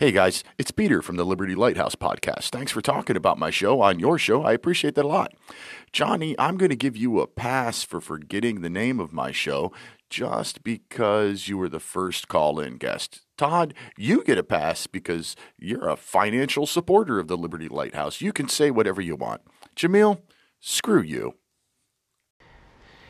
Hey guys, it's Peter from the Liberty Lighthouse podcast. Thanks for talking about my show on your show. I appreciate that a lot. Johnny, I'm going to give you a pass for forgetting the name of my show just because you were the first call in guest. Todd, you get a pass because you're a financial supporter of the Liberty Lighthouse. You can say whatever you want. Jameel, screw you.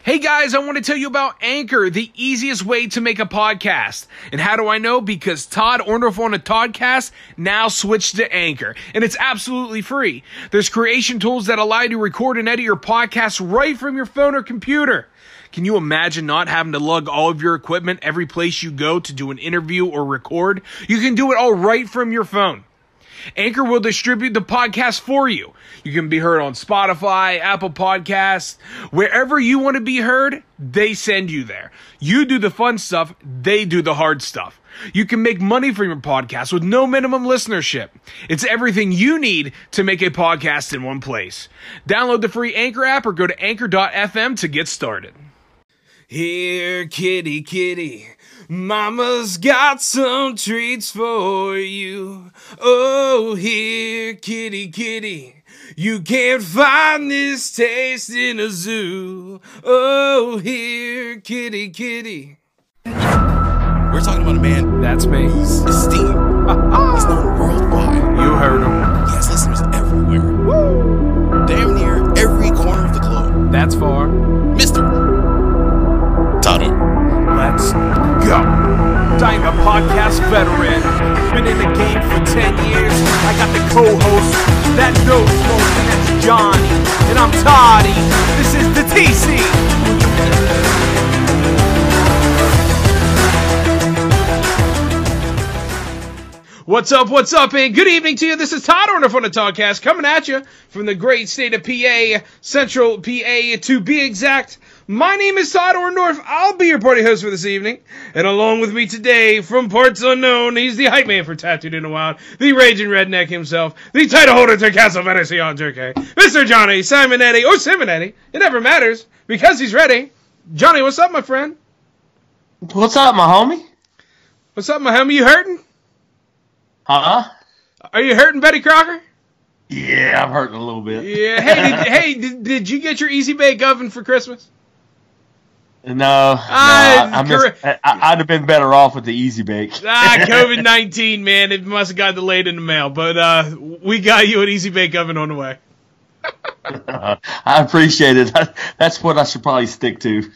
Hey guys, I want to tell you about Anchor, the easiest way to make a podcast. And how do I know? Because Todd Orndorf on a Toddcast now switched to Anchor, and it's absolutely free. There's creation tools that allow you to record and edit your podcast right from your phone or computer. Can you imagine not having to lug all of your equipment every place you go to do an interview or record? You can do it all right from your phone. Anchor will distribute the podcast for you. You can be heard on Spotify, Apple Podcasts, wherever you want to be heard, they send you there. You do the fun stuff, they do the hard stuff. You can make money from your podcast with no minimum listenership. It's everything you need to make a podcast in one place. Download the free Anchor app or go to anchor.fm to get started. Here, kitty, kitty. Mama's got some treats for you. Oh, here, kitty, kitty. You can't find this taste in a zoo. Oh, here, kitty, kitty. We're talking about a man That's me. whose esteem is known worldwide. You heard him. He has listeners everywhere. Damn near every corner of the globe. That's far. Mr. Todd Orr. Let's I'm a podcast veteran. Been in the game for 10 years. I got the co-host that knows most, and that's Johnny. And I'm Toddy. This is the TC. What's up, what's up, and good evening to you. This is Todd Orner from the Toddcast coming at you from the great state of PA, Central PA to be exact. My name is Todd Orndorf. I'll be your party host for this evening. And along with me today, from parts unknown, he's the hype man for Tattooed in the Wild, the raging redneck himself, the title holder to Castle Fantasy on Jerky, Mr. Johnny Simonetti, or Simonetti. It never matters, because he's ready. Johnny, what's up, my friend? What's up, my homie? What's up, my homie? You hurting? Huh? Are you hurting, Betty Crocker? Yeah, I'm hurting a little bit. Yeah. Hey, did, hey, did, did you get your Easy Bake Oven for Christmas? No, no I, I missed, correct. I, I'd have been better off with the Easy Bake. Ah, COVID nineteen, man. It must have got delayed in the mail, but uh, we got you an Easy Bake Oven on the way. I appreciate it. That's what I should probably stick to.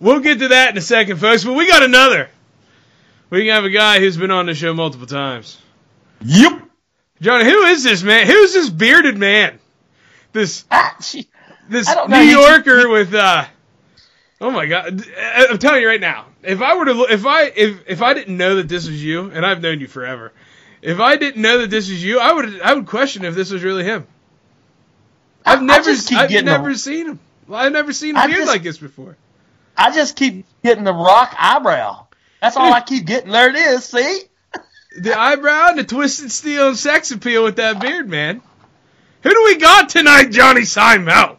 We'll get to that in a second, folks. But we got another. We have a guy who's been on the show multiple times. yep. Johnny, who is this man? Who's this bearded man? This Ah, this New know. He- Yorker with uh Oh my god. I- I'm telling you right now. If I were to look if I if if I didn't know that this was you and I've known you forever. If I didn't know that this was you, I would I would question if this was really him. I- I've I never I've never the- seen him. I've never seen a I beard like this before. I just keep getting the rock eyebrow. That's all I keep getting. There it is. See? The eyebrow and the twisted steel and sex appeal with that beard, man. Who do we got tonight, Johnny Seinfeld?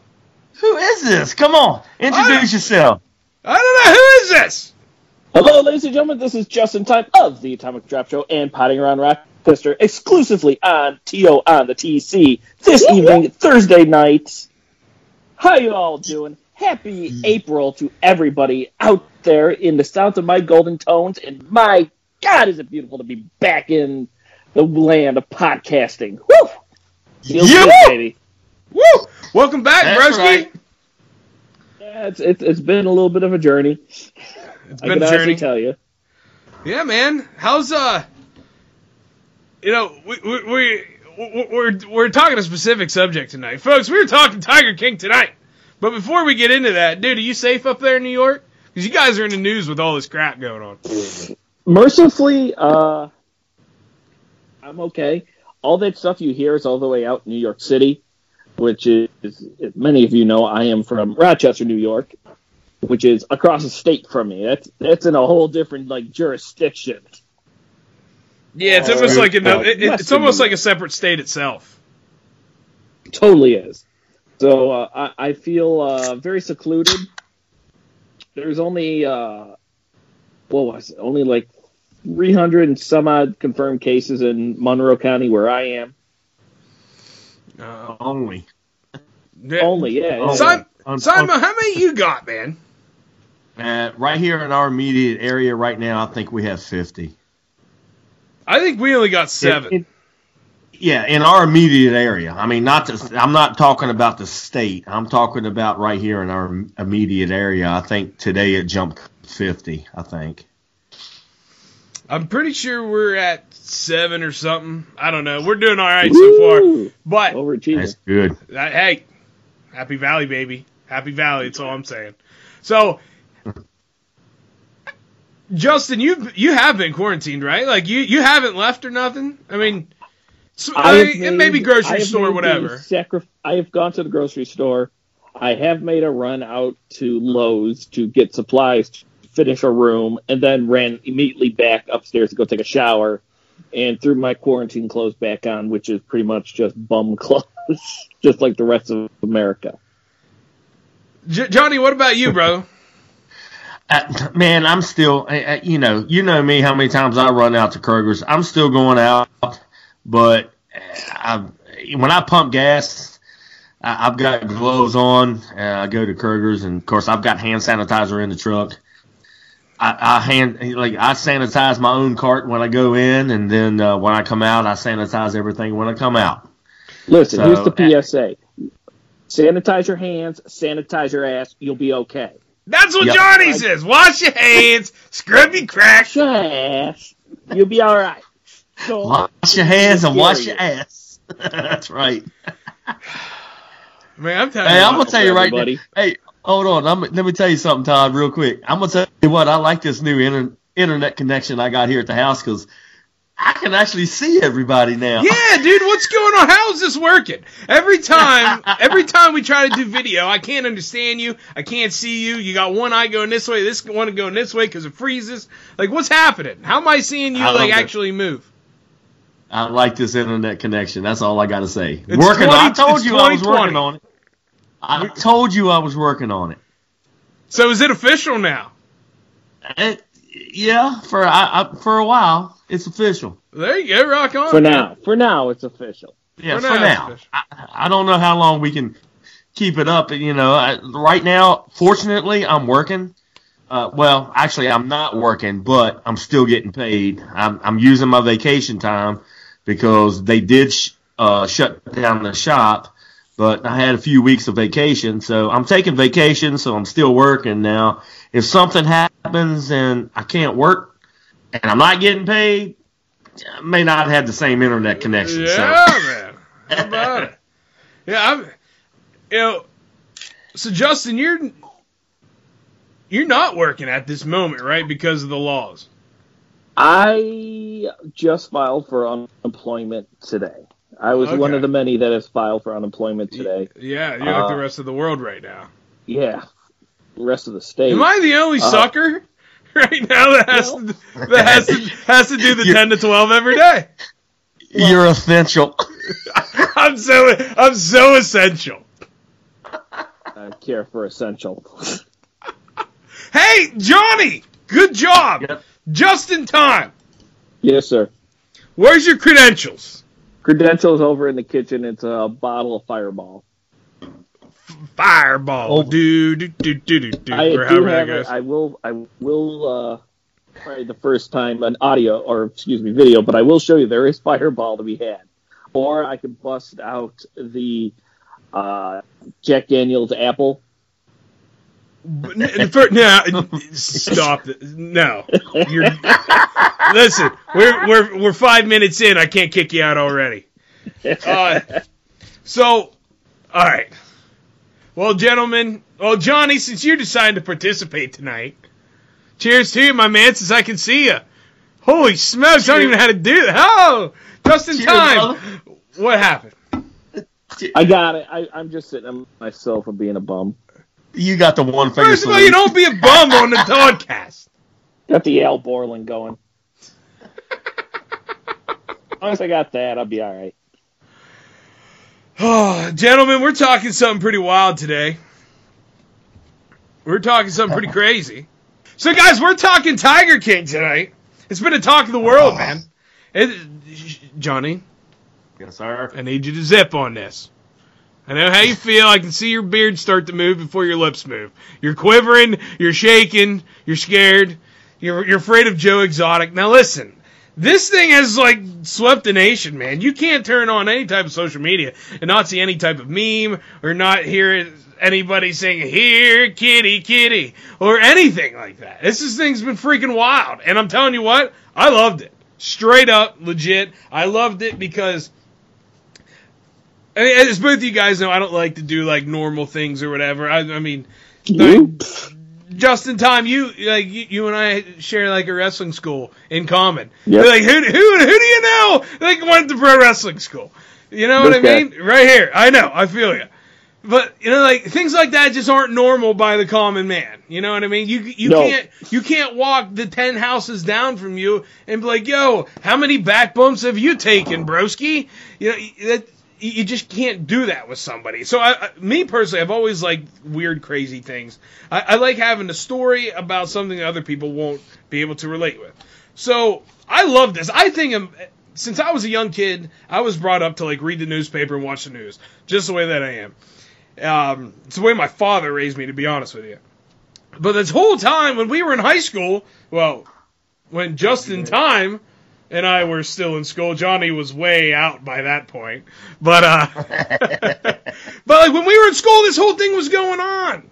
Who is this? Come on, introduce yourself. I don't know who is this. Hello, ladies and gentlemen. This is Justin Tyme of the Atomic Drop Show and Potting Around Rochester, exclusively on TO on the TC this evening, Thursday night. How you all doing? Happy April to everybody out there in the south of my golden tones, and my God, is it beautiful to be back in the land of podcasting. Woo! Feels Yeah. good, baby. Woo! Welcome back, That's broski. right. Yeah, it's, it's it's been a little bit of a journey. It's I been can a journey. tell you. Yeah, man. How's uh? You know, we we we we're we're talking a specific subject tonight, folks. We were talking Tiger King tonight, but before we get into that, dude, are you safe up there in New York? Because you guys are in the news with all this crap going on. mercifully, uh, I'm okay. All that stuff you hear is all the way out in New York City, which is, as many of you know, I am from Rochester, New York, which is across the state from me. That's that's in a whole different like jurisdiction. Yeah, it's almost like it, it's almost like a separate state itself. Totally is. So uh, I, I feel uh, very secluded. There's only uh, what was it? Only like 300 and some odd confirmed cases in Monroe County, where I am. Uh, Only. yeah. Only, yeah. Yeah. Simon, Un- Simon, how many you got, man? Uh, right here in our immediate area right now, I think we have 50. I think we only got seven. It- it- yeah, in our immediate area. I mean, not to, I'm not talking about the state. I'm talking about right here in our immediate area. I think today it jumped 50, I think. I'm pretty sure we're at seven or something. I don't know. We're doing all right so far. But Overachieving. That's good. Uh, hey, Happy Valley, baby. Happy Valley. That's all I'm saying. So, Justin, you you have been quarantined, right? Like you you haven't left or nothing. I mean, so, I have mean, maybe grocery have store, whatever. Sacri- I have gone to the grocery store. I have made a run out to Lowe's to get supplies, to finish a room, and then ran immediately back upstairs to go take a shower, and threw my quarantine clothes back on, which is pretty much just bum clothes, just like the rest of America. J- Johnny, what about you, bro? Uh, man, I'm still, uh, uh, you know, you know me, how many times I run out to Kroger's. I'm still going out, but uh, I, when I pump gas, I, I've got gloves on. Uh, I go to Kroger's, and of course, I've got hand sanitizer in the truck. I, I hand like I sanitize my own cart when I go in, and then uh, when I come out, I sanitize everything when I come out. Listen, So, here's the PSA: sanitize your hands, sanitize your ass, you'll be okay. That's what Yep. Johnny says. Wash your hands, scrub your crack. Your ass, you'll be all right. So, Wash your hands and wash your ass. That's right. Man, I'm telling Hey, you. I'm gonna tell you right now. Everybody. Hey, hold on. I'm, let me tell you something, Todd, real quick. I'm gonna tell you what. I like this new inter- internet connection I got here at the house because I can actually see everybody now. Yeah, dude, what's going on? How is this working? Every time, every time we try to do video, I can't understand you. I can't see you. You got one eye going this way, this one going this way because it freezes. Like, what's happening? How am I seeing you I like actually move? I like this internet connection. That's all I gotta say. It's working. on, I told you I was working on it. I told you I was working on it. So is it official now? It- yeah, for I, I, for a while, it's official. There you go, rock on. For now, for now, it's official. Yeah, For for, now, now. I, I don't know how long we can keep it up. You know, I, right now, fortunately, I'm working. Uh, well, actually, I'm not working, but I'm still getting paid. I'm, I'm using my vacation time because they did sh- uh, shut down the shop, but I had a few weeks of vacation, so I'm taking vacation, so I'm still working now. If something happens and I can't work and I'm not getting paid, I may not have the same internet connection. so. Yeah, man. How about it? Yeah, I'm. You know, so Justin, you're you're not working at this moment, right? Because of the laws. I just filed for unemployment today. I was one of the many that has filed for unemployment today. Yeah, you're like the Uh, rest of the world right now. Yeah, the rest of the state. Am I the only Uh, sucker right now that has No. to, that has to has to do the You're- ten to twelve every day? You're essential. I'm so I'm so essential. I care for essential. Hey, Johnny, good job, Yep. just in time. yes, sir. Where's your credentials? Credentials over in the kitchen. It's a bottle of Fireball. Fireball, Oh. do do do do do do. I or do have goes. it. I will. I will. Uh, probably the first time an audio or excuse me video, but I will show you there is Fireball to be had, or I could bust out the uh, Jack Daniel's apple. But n- no, stop. it. No, you're. Listen, we're we're we're five minutes in. I can't kick you out already. Uh, so, all right. Well, gentlemen. Well, Johnny, since you decided to participate tonight, cheers to you, my man. Since I can see you. Holy smokes! I don't even know how to do that. Oh, just in Cheers, time. brother. What happened? I got it. I, I'm just sitting on myself and being a bum. You got the one finger First of all, you don't be a bum on the podcast. Got the Al Borland going. as long as I got that, I'll be all right. Oh, gentlemen, we're talking something pretty wild today. We're talking something pretty crazy. So, guys, we're talking Tiger King tonight. It's been a talk of the world, oh. man. It, Johnny, Yes, sir. I need you to zip on this. I know how you feel. I can see your beard start to move before your lips move. You're quivering. You're shaking. You're scared. You're you're afraid of Joe Exotic. Now listen, this thing has like swept the nation, man. You can't turn on any type of social media and not see any type of meme or not hear anybody saying "Here, kitty, kitty" or anything like that. This is, thing's been freaking wild, and I'm telling you what, I loved it. Straight up, legit. I loved it because. I mean, as both of you guys know, I don't like to do like normal things or whatever. I, I mean, You? Justin, Tom, you like you, you and I share like a wrestling school in common. Yep. Like who, who who do you know? Like went to pro wrestling school. You know what I mean? Right here. I know. I feel you. But you know, like things like that just aren't normal by the common man. You know what I mean? You you No. can't you can't walk the ten houses down from you and be like, "Yo, how many back bumps have you taken, broski?" You know that you just can't do that with somebody. So, I, I, me personally, I've always liked weird, crazy things. I, I like having a story about something that other people won't be able to relate with. So, I love this. I think since I was a young kid, I was brought up to like read the newspaper and watch the news, just the way that I am. Um, it's the way my father raised me, to be honest with you. But this whole time when we were in high school, well, when Justin Tyme and I were still in school, Johnny was way out by that point. But uh, but like when we were in school, this whole thing was going on,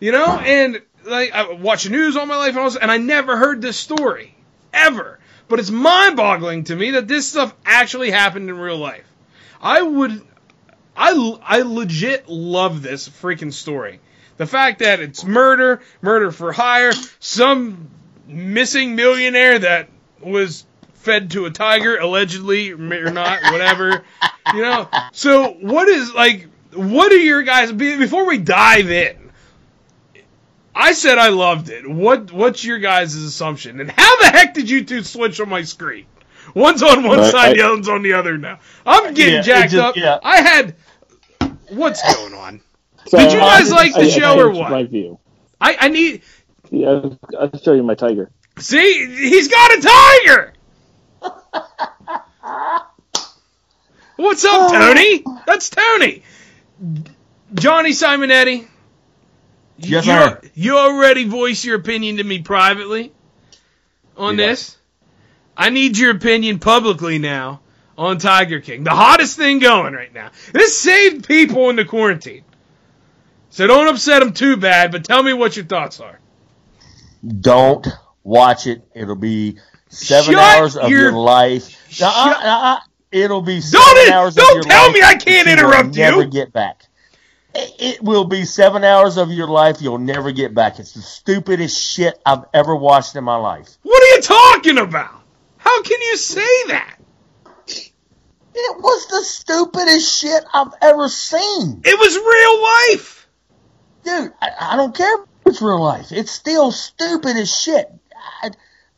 you know. And like I watched news all my life, and, I was, and I never heard this story ever. But it's mind-boggling to me that this stuff actually happened in real life. I would I, I legit love this freaking story. The fact that it's murder, murder for hire, some missing millionaire that was fed to a tiger, allegedly or not, whatever. you know. So what is like? What are your guys? Before we dive in, I said I loved it. What What's your guys' assumption? And how the heck did you two switch on my screen? One's on one I- side, I- the other's on the other now. I'm getting Yeah, jacked just- up. yeah. I had. What's going on? So Did you guys I- like the I- I show or what? My view. I, I need. Yeah, I'll show you my tiger. See, he's got a tiger. What's up, oh. Tony? That's Tony. Johnny Simonetti. Yes, you, sir. You already voiced your opinion to me privately on Yeah. this. I need your opinion publicly now on Tiger King, the hottest thing going right now. This saved people in the quarantine. So don't upset them too bad, but tell me what your thoughts are. Don't watch it. It'll be seven Shut hours of your- your life. Uh-uh, uh-uh. It'll be seven Don't it- hours don't of your tell life me I can't interrupt you. Never get back. It, it will be seven hours of your life you'll never get back. It's the stupidest shit I've ever watched in my life. What are you talking about? How can you say that? It was the stupidest shit I've ever seen. It was real life. Dude, I, I don't care if it's real life. It's still stupid as shit. I,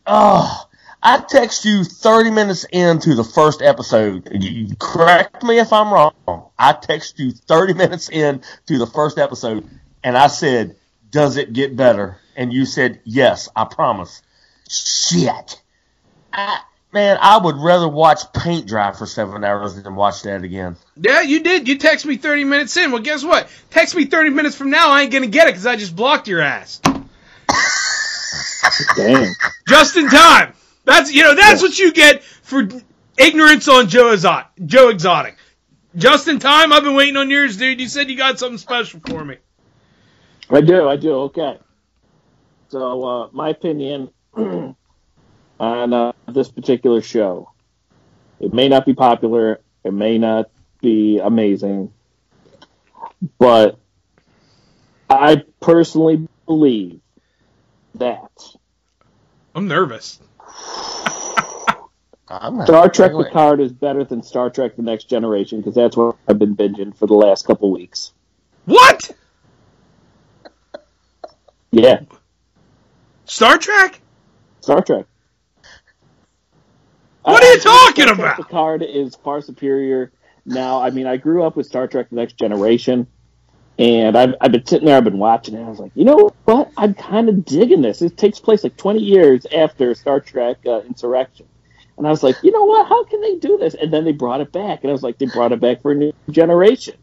oh, I text you 30 minutes into the first episode. You, you correct me if I'm wrong. I text you 30 minutes in to the first episode, and I said, "Does it get better?" And you said, "Yes, I promise." Shit, I, man, I would rather watch paint dry for seven hours than watch that again. Yeah, you did. You text me 30 minutes in. Well, guess what? Text me 30 minutes from now. I ain't gonna get it because I just blocked your ass. Damn. Justin Tyme. That's you know that's what you get for ignorance on Joe Exotic. Joe Exotic. Justin Tyme. I've been waiting on yours, dude. You said you got something special for me. I do, I do. Okay. So, uh, my opinion on uh, this particular show. It may not be popular. It may not be amazing, but I personally believe that I'm nervous. I'm not- Star Trek Wait. Picard is better than Star Trek: The Next Generation because that's what I've been binging for the last couple weeks. What? Yeah, Star Trek? Star Trek. What are you I- I talking Star Trek about? Picard is far superior. Now, I mean, I grew up with Star Trek: The Next Generation, And I've, I've been sitting there, I've been watching it. I was like, you know what? I'm kind of digging this. It takes place like 20 years after Star Trek uh, Insurrection. And I was like, you know what? How can they do this? And then they brought it back. And I was like, they brought it back for a new generation.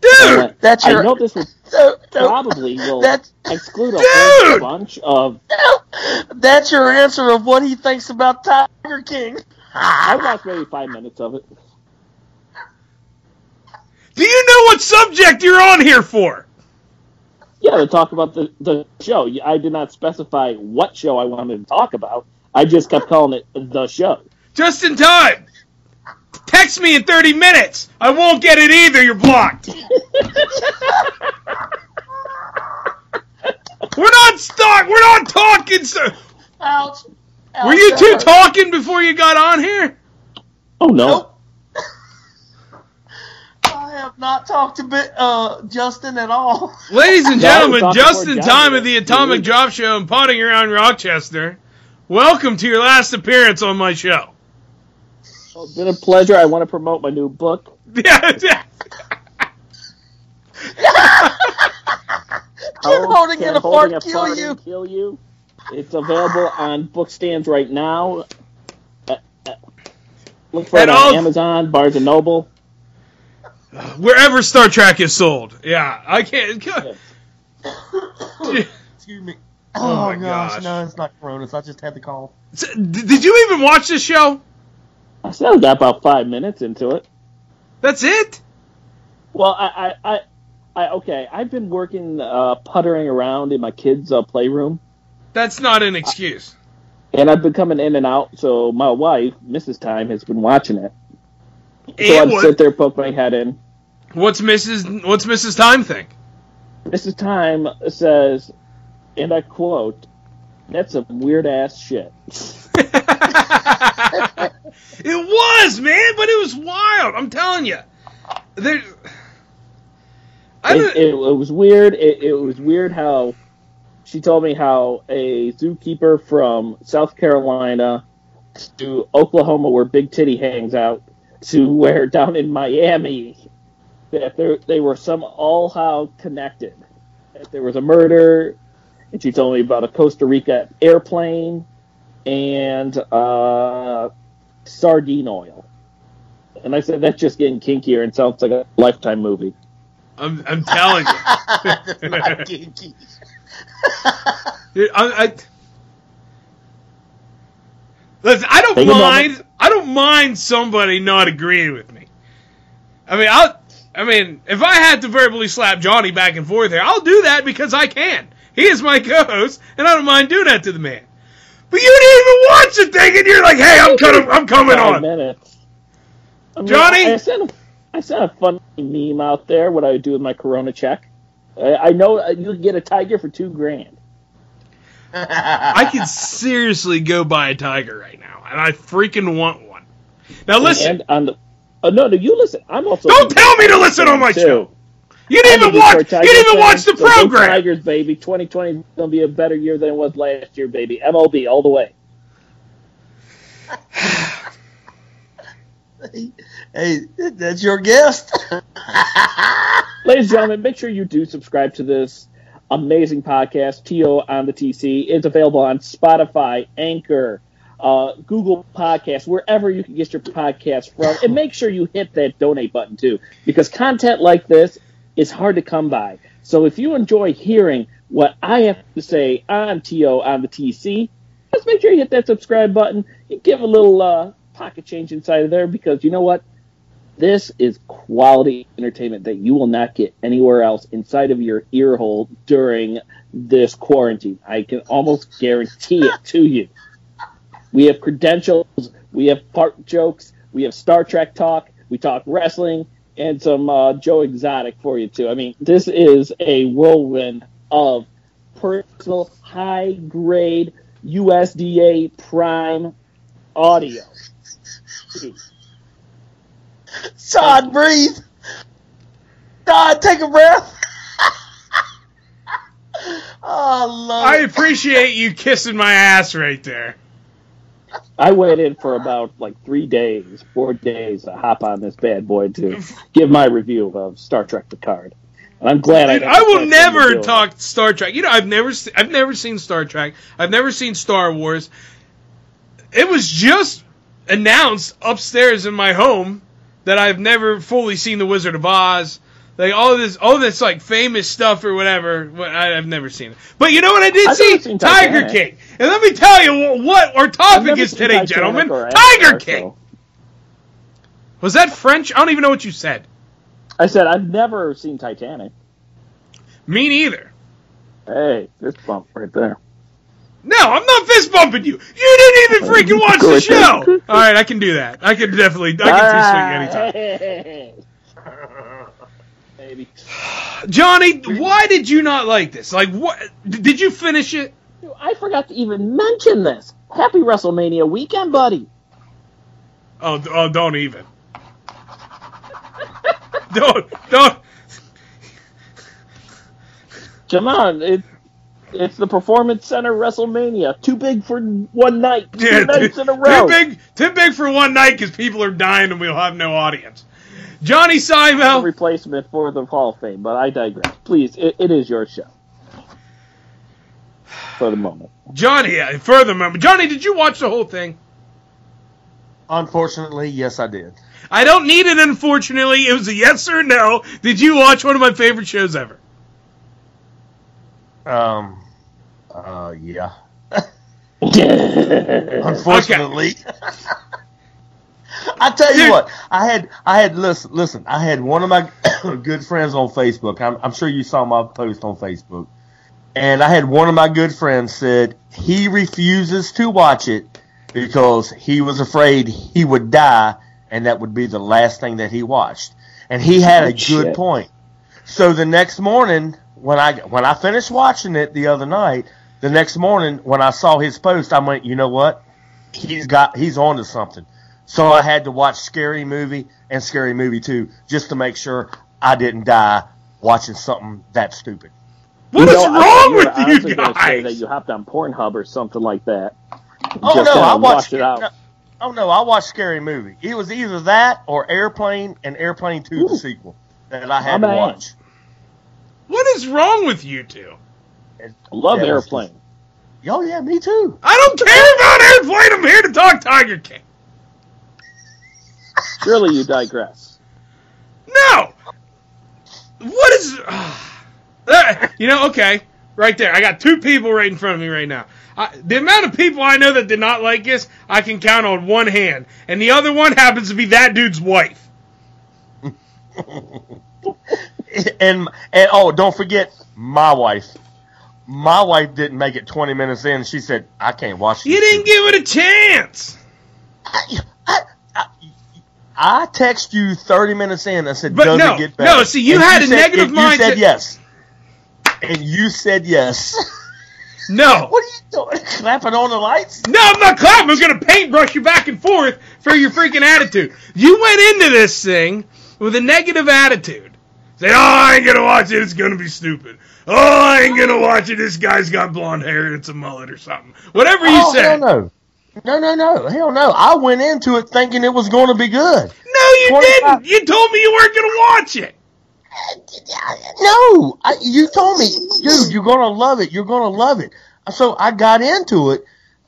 Dude! went, That's I your- know this was No, no, probably will exclude a Dude! whole bunch of. no, that's your answer of what he thinks about Tiger King. I watched maybe five minutes of it. Do you know what subject you're on here for? Yeah, to talk about the, the show. I did not specify what show I wanted to talk about. I just kept calling it the show. Just in time. Text me in 30 minutes. I won't get it either. You're blocked. We're not stuck. We're not talking. So- Ouch. Were you two talking before you got on here? Oh no! Nope. I have not talked to bit, uh, Justin at all. Ladies and No, I was gentlemen, talking Justin Tyme of the Atomic Yeah. Drop Show and potting around Rochester. Welcome to your last appearance on my show. It's been a pleasure. I want to promote my new book. Yeah, yeah. Can holding Can in a Holding fart kill Fart you? and Kill you. It's available on bookstands right now. Uh, uh, Look for And it all- on Amazon, Barnes and Noble. Wherever Star Trek is sold. Yeah, I can't. Excuse me. Oh Oh, my gosh, gosh. no, it's not Coronas. I just had the call. Did you even watch this show? I still got about five minutes into it. That's it? Well, I, I, I, I okay. I've been working uh, puttering around in my kids' uh, playroom, That's not an excuse. and I've been coming in and out. So my wife, Mrs. Tyme, has been watching it. So I'd what- sit there, poke my head in. What's Mrs. What's Mrs. Tyme think? Mrs. Tyme says, and I quote, "That's some weird ass shit." it was, man, but it was wild. I'm telling you. There. I It, it, it was weird. It, it was weird how she told me how a zookeeper from South Carolina to Oklahoma, where Big Titty hangs out, to where down in Miami, that there, they were some all how connected. That there was a murder, and she told me about a Costa Rica airplane and uh, sardine oil. And I said, that's just getting kinkier and sounds like a lifetime movie. I'm, I'm telling you. That's not kinky. Dude, I, I, listen, I don't Take mind. I don't mind somebody not agreeing with me. I mean, I'll. I mean, if I had to verbally slap Johnny back and forth here, I'll do that because I can. He is my co-host, and I don't mind doing that to the man. But you didn't even watch the thing, and you're like, "Hey, I'm coming. I'm coming Five on." minutes. I mean, Johnny? I, I sent a, I sent a funny meme out there. What I would do with my Corona check. I, I know uh, you can get a tiger for two grand. I could seriously go buy a tiger right now, and I freaking want one. Now listen, And on the, oh no, no, you listen. I'm also. don't tell me to listen on my too. show. You didn't I'm even watch. Detroit You didn't even watch the so program. Tigers, baby. 2020 is gonna be a better year than it was last year, baby. MLB all the way. hey, that's your guest. Ladies and gentlemen, make sure you do subscribe to this amazing podcast, TO on the TC. It's available on Spotify, Anchor, uh, Google Podcasts, wherever you can get your podcast from. And make sure you hit that donate button too, because content like this is hard to come by. So if you enjoy hearing what I have to say on TO on the TC, just make sure you hit that subscribe button. You give a little uh, pocket change inside of there because you know what? This is quality entertainment that you will not get anywhere else inside of your ear hole during this quarantine. I can almost guarantee it to you. We have credentials, we have fart jokes, we have Star Trek talk, we talk wrestling, and some uh, Joe Exotic for you too. I mean, this is a whirlwind of personal, high grade USDA prime audio. Todd, breathe. Todd, take a breath. oh, I I appreciate you kissing my ass right there. I waited for about like three days, four days to hop on this bad boy to give my review of Star Trek Picard. And I'm glad I. Dude, I will never talk Star Trek. You know, I've never, se- I've never seen Star Trek. I've never seen Star Wars. It was just announced upstairs in my home that I've never fully seen The Wizard of Oz. Like all this, all this like famous stuff or whatever. I, I've never seen it. But you know what I did I've see? Tiger Titanic. King. And let me tell you what, our topic is today, Titanic gentlemen. Tiger King. Was that French? I don't even know what you said. I said I've never seen Titanic. Me neither. Hey, this bump right there. No, I'm not fist bumping you. You didn't even freaking watch the show. All right, I can do that. I can definitely. I can two swing anytime. Maybe. Johnny, why did you not like this? Like, what? Did you finish it? I forgot to even mention this. Happy WrestleMania weekend, buddy. Oh, oh don't even. don't, don't. Come on, it, it's the Performance Center WrestleMania. Too big for one night. Two Yeah, nights too, in a row. too big, too big for one night because people are dying and we'll have no audience. Johnny A Seibel, replacement for the Hall of Fame, but I digress. Please, it, it is your show. For the moment. Johnny. uh, Furthermore, Johnny, did you watch the whole thing? Unfortunately, yes, I did. I don't need it. Unfortunately, it was a yes or no. Did you watch one of my favorite shows ever? Um, uh, yeah. Unfortunately. I tell you what, I had, I had, listen, listen, I had one of my good friends on Facebook. I'm, I'm sure you saw my post on Facebook. And I had one of my good friends said he refuses to watch it because he was afraid he would die and that would be the last thing that he watched. And he had a Oh, good shit. point. So the next morning, when I when I finished watching it the other night, the next morning when I saw his post, I went, you know what? He's got he's on to something. So I had to watch Scary Movie and Scary Movie 2 just to make sure I didn't die watching something that stupid. What is You know, wrong you with you gonna Say that you hopped on Pornhub or something like that. Oh Just no, I watched watched it out. no, oh no, I watched Scary Movie. It was either that or Airplane and Airplane 2 the sequel that I had to watch. What is wrong with you two? I love Yeah, it airplane. Oh yeah, me too. I don't care about airplane. I'm here to talk Tiger King. Surely you digress. No. What is? Uh, you know, okay, right there. I got two people right in front of me right now. I, the amount of people I know that did not like this, I can count on one hand, and the other one happens to be that dude's wife. and and oh, don't forget my wife. My wife didn't make it 20 minutes in. She said, "I can't watch this." You didn't give it a chance. I, I, I, text you 30 minutes in. I said, But "Does no, it get better?" no, see, you And had a said- negative and You said yes, and you said yes. No. what are you doing? Clapping on the lights? No, I'm not clapping. I'm going to paintbrush you back and forth for your freaking attitude. You went into this thing with a negative attitude. Say, oh, I ain't going to watch it. It's going to be stupid. Oh, I ain't going to watch it. This guy's got blonde hair and it's a mullet or something. Whatever you oh, said. hell no. No, no, no. Hell no. I went into it thinking it was going to be good. No, you 25 didn't. You told me you weren't going to watch it. No, I, you told me, dude, you're gonna love it. You're gonna love it. So I got into it,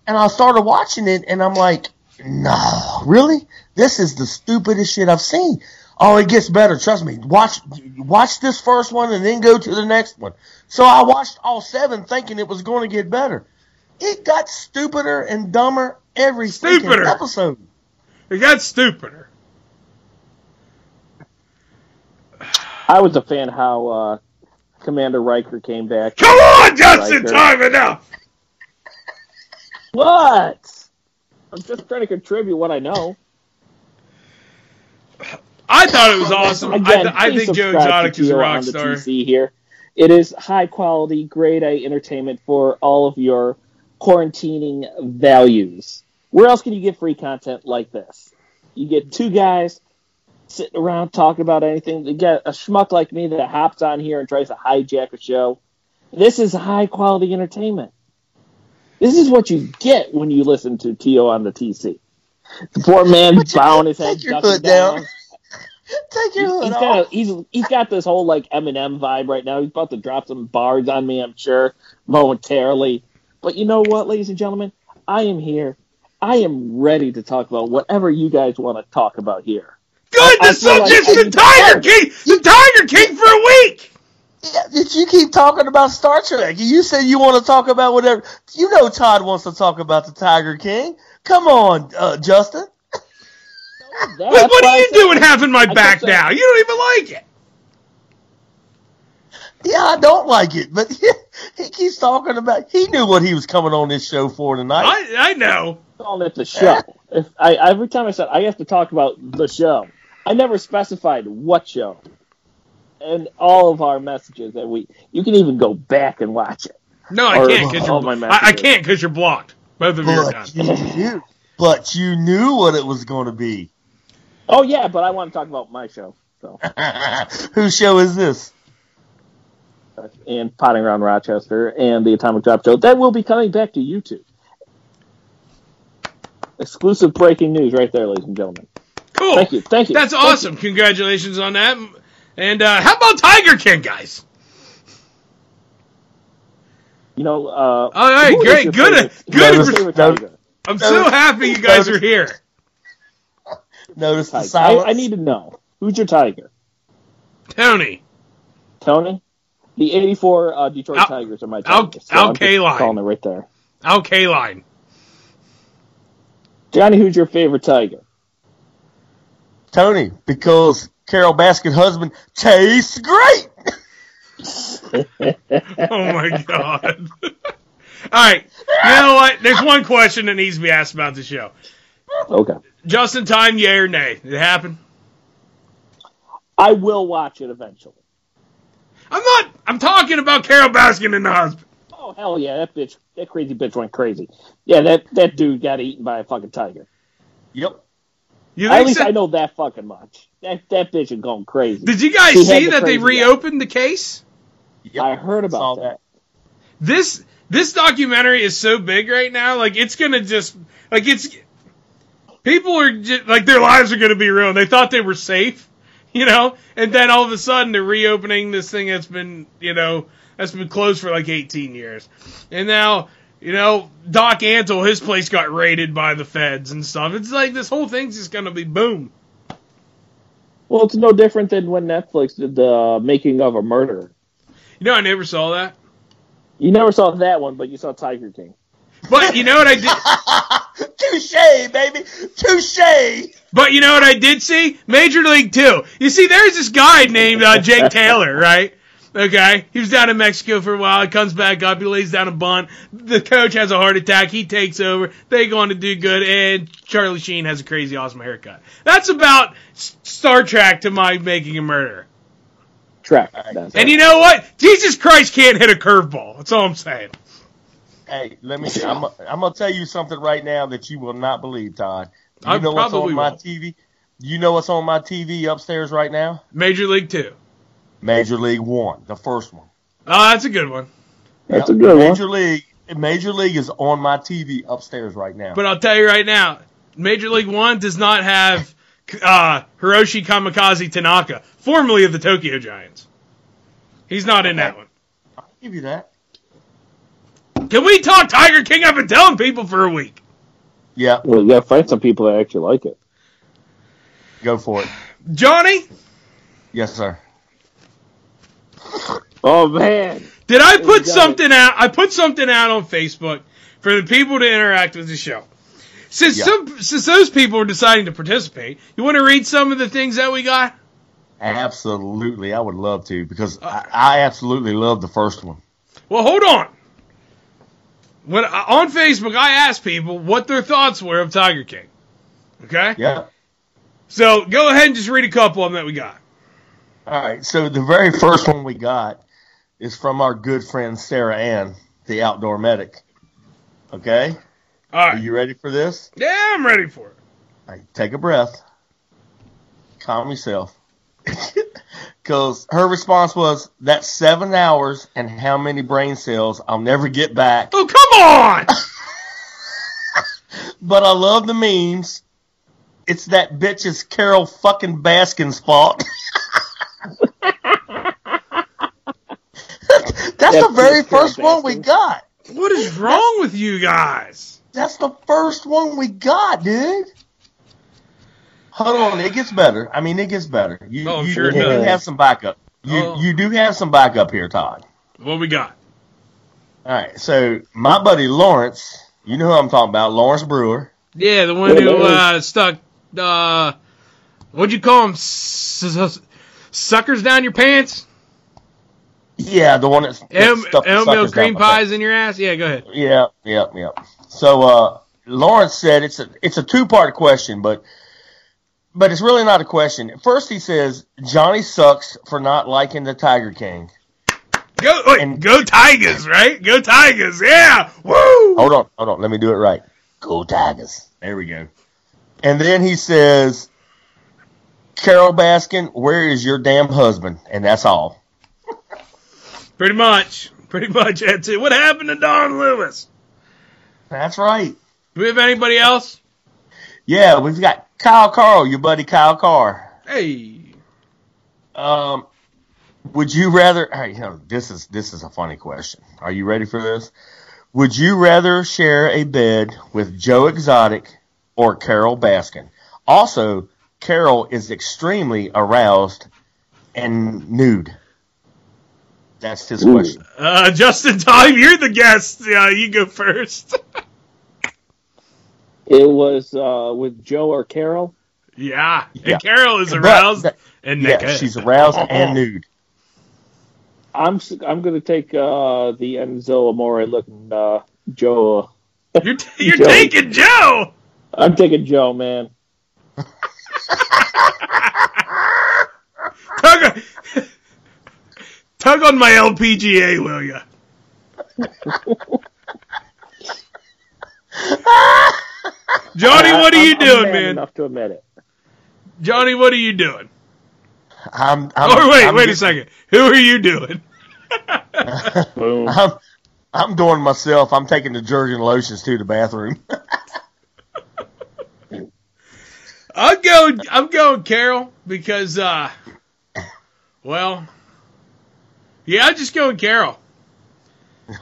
and I started watching it, and I'm like, no, really? This is the stupidest shit I've seen. Oh, it gets better. Trust me. Watch, watch this first one, and then go to the next one. So I watched all seven, thinking it was going to get better. It got stupider and dumber every freaking Stupider. episode. It got stupider. I was a fan how uh, Commander Riker came back. Come on, Justin. Riker. Time enough. What? I'm just trying to contribute what I know. I thought it was awesome. Again, I, I think Joe subscribe Exotic to is a TO rock on the star. TC here. It is high quality, grade A entertainment for all of your quarantining values. Where else can you get free content like this? You get two guys sitting around talking about anything. You get a schmuck like me that hops on here and tries to hijack a show. This is high quality entertainment. This is what you get when you listen to Tio on the TC. The poor man bowing his head, take your ducking foot down. down. Take your hood He's off. got a, he's he's got this whole like Eminem vibe right now. He's about to drop some bars on me, I'm sure, momentarily. But you know what, ladies and gentlemen, I am here. I am ready to talk about whatever you guys want to talk about here. Good. I The feel like subject's I the need to Tiger. King. The Tiger King for a week. Yeah, you keep talking about Star Trek? You said you want to talk about whatever. You know Todd wants to talk about the Tiger King. Come on, uh, Justin. That's But what are you doing having my kept back now? You don't even like it. Yeah, I don't like it, but he keeps talking about. He knew what he was coming on this show for tonight. I, I know. calling it the show. If I every time I said I have to talk about the show, I never specified what show. And all of our messages that we, you can even go back and watch it. No, I Or can't because you're. my I, I can't because you're blocked. Both of you are done. you knew. But you knew what it was going to be. Oh yeah, but I want to talk about my show. So Whose show is this? And potting around Rochester and the Atomic Drop Show that will be coming back to YouTube. Exclusive breaking news right there, ladies and gentlemen. Cool. Thank you, thank you. That's Thank you. awesome. Congratulations on that. And uh, how about Tiger King, guys? You know, uh, All right, who is great, good, favorite- good. your favorite tiger? I'm so happy you guys are here. Notice the silence. I, I need to know who's your tiger. Tony, Tony, the '84 uh, Detroit Al- Tigers are my Al- Tigers. Al I'm just Kaline. calling it right there. Al Kaline. Johnny, who's your favorite Tiger? Tony, because Carole Baskin husband tastes great. Oh my god. All right. You know what? There's one question that needs to be asked about the show. Okay, Justin Tyme, yay or nay? Did it happen? I will watch it eventually. I'm not. I'm talking about Carole Baskin and the husband. Oh hell yeah, that bitch, that crazy bitch went crazy. Yeah, that that dude got eaten by a fucking tiger. Yep. You At least so? I know that fucking much. That that bitch is going crazy. Did you guys She see the that they crazy guy. reopened the case? Yep. I heard about Saw that. This this documentary is so big right now. Like it's gonna just like it's people are just, like their lives are gonna be ruined. They thought they were safe, you know, and then all of a sudden they're reopening this thing that's been you know that's been closed for like 18 years, and now. You know, Doc Antle, his place got raided by the feds and stuff. It's like this whole thing's just gonna be boom. Well, it's no different than when Netflix did the making of a murder. You know, I never saw that. You never saw that one, but you saw Tiger King. But you know what I did? Touche, baby. Touche. But you know what I did see? Major League Two. You see, there's this guy named uh, Jake Taylor, right? Okay, he was down in Mexico for a while. He comes back up. He lays down a bunt. The coach has a heart attack. He takes over. They go on to do good, and Charlie Sheen has a crazy, awesome haircut. That's about Star Trek to my Making a Murder. Track. That's And you know what? Jesus Christ can't hit a curveball. That's all I'm saying. Hey, let me. I'm. I'm gonna tell you something right now that you will not believe, Todd. You I know what's on my won't. TV? You know what's on my TV upstairs right now? Major League Two. Major League One, the first one. Oh, that's a good one. That's Yep. a good one. Major League. Major League is on my TV upstairs right now. But I'll tell you right now, Major League One does not have uh, Hiroshi Kamikaze Tanaka, formerly of the Tokyo Giants. He's not in that one. I'll give you that. Can we talk Tiger King? I've been telling people for a week. Yeah, Well, you gotta find some people that actually like it. go for it. Johnny, Yes, sir. Oh man, did I put Johnny. something out? I put something out on Facebook for the people to interact with the show. Since Yeah. some, since those people are deciding to participate, you want to read some of the things that we got? Absolutely, I would love to because Uh, I, I absolutely love the first one. Well, hold on. When uh, on Facebook, I asked people what their thoughts were of Tiger King. Okay. Yeah. So go ahead and just read a couple of them that we got. All right. So the very first one we got is from our good friend Sarah Ann, the outdoor medic. Okay. All Are you ready for this? Yeah, I'm ready for it. All right, take a breath. Calm yourself. Because her response was, that's seven hours and how many brain cells I'll never get back. Oh, come on! But I love the memes. it's that bitch's Carole fucking Baskin's fault. That's the very just Carole first one we got. What is wrong with you guys? That's the first one we got, dude. Hold on, it gets better. I mean, it gets better. You, Oh, you, sure you do have some backup. You Oh. you do have some backup here, Todd. What we got? All right, so my buddy Lawrence, you know who I'm talking about, Lawrence Brewer. Yeah, the one who uh, stuck. Uh, what'd you call s- suckers down your pants? Yeah, the one that's, that M- suckers cream down pies in your ass? Yeah, go ahead. Yeah, yeah, yeah. So uh, Lawrence said it's a it's a two part question, but but it's really not a question. First, he says Johnny sucks for not liking the Tiger King. Go, wait, And- go Tigers, right? Go Tigers, yeah! Woo! Hold on, hold on. Let me do it right. Go Tigers. There we go. And then he says, Carole Baskin, where is your damn husband? And that's all. Pretty much, pretty much. That's it. What happened to Don Lewis? That's right. Do we have anybody else? Yeah, we've got Kyle Carl, your buddy Kyle Carr. Hey, Um, would you rather? Hey, you know, this is this is a funny question. Are you ready for this? Would you rather share a bed with Joe Exotic or Carole Baskin? Also, Carole is extremely aroused and nude. That's his Ooh. question. uh, Justin Tyme, you're the guest. Yeah, you go first. It was uh, with Joe or Carole. yeah. Yeah. and Carole is But aroused that- and yeah, she's aroused and nude. I'm s- I'm going to take uh, the Enzo Amore looking uh, Joe. You're, t- you're Joe. taking Joe. I'm taking Joe, man. Tug, on- tug on my LPGA, will ya? Johnny, what are I- you I'm- I'm doing, man man? Enough to admit it. Johnny, what are you doing? I'm, I'm, Oh, wait, I'm wait a second. Who are you doing? Boom. I'm, I'm doing myself. I'm taking detergent lotions to the bathroom. I'm going. I'm going Carole because, uh, well, yeah, I'm just going Carole.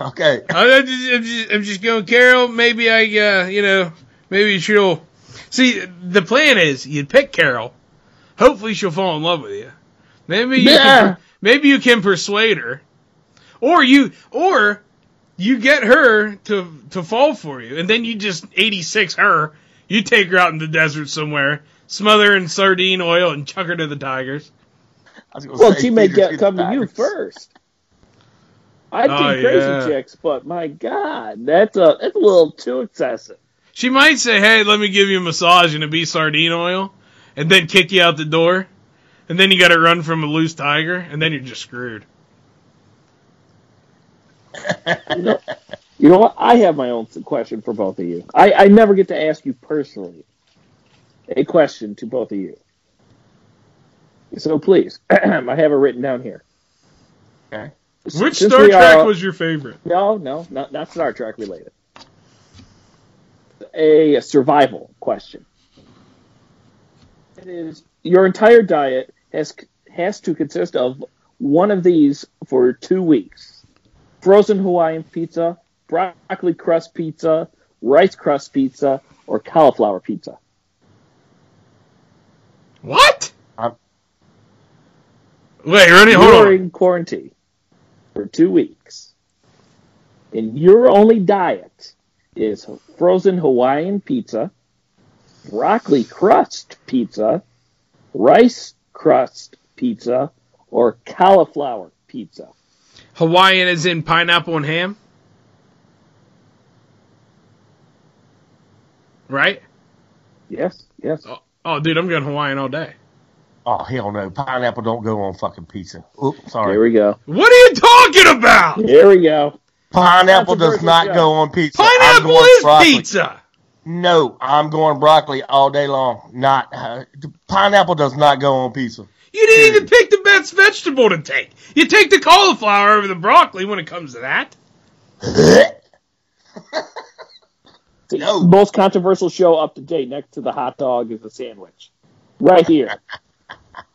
okay. I'm just, I'm just, I'm just going Carole. Maybe I, uh, you know, maybe she'll. See, the plan is you'd pick Carole. Hopefully, she'll fall in love with you. Maybe you Yeah. can, maybe you can persuade her, or you, or you get her to to fall for you, and then you just 86 her. You take her out in the desert somewhere, smother her in sardine oil, and chuck her to the tigers. I was gonna Well, say she may get come to you first. I Oh, crazy yeah. chicks, but my God, that's a that's a little too excessive. She might say, "Hey, let me give you a massage and it be sardine oil," and then kick you out the door, and then you got to run from a loose tiger, and then you're just screwed. You know what? I have my own question for both of you. I, I never get to ask you personally a question to both of you. So please, I have it written down here. Okay. Which Since Star Trek are- was your favorite? No, no, not, not Star Trek related. A survival question. It is your entire diet has has to consist of one of these for two weeks: frozen Hawaiian pizza, broccoli crust pizza, rice crust pizza, or cauliflower pizza. What? Um, Wait, ready? Hold You're on. in quarantine for two weeks, and your only diet is frozen Hawaiian pizza, broccoli crust pizza, rice crust pizza, or cauliflower pizza. Hawaiian is in pineapple and ham, right? Yes, yes. Oh, oh, dude, I'm going Hawaiian all day. Oh hell no! Pineapple don't go on fucking pizza. Oops, Here we go. What are you talking about? Here we go. Pineapple does not show. go on pizza. Pineapple is broccoli. pizza. No, I'm going broccoli all day long. Not uh, pineapple does not go on pizza. You didn't even pick the best vegetable to take. You take the cauliflower over the broccoli when it comes to that. The No. most controversial show up to date, next to the hot dog, is the sandwich. Right here.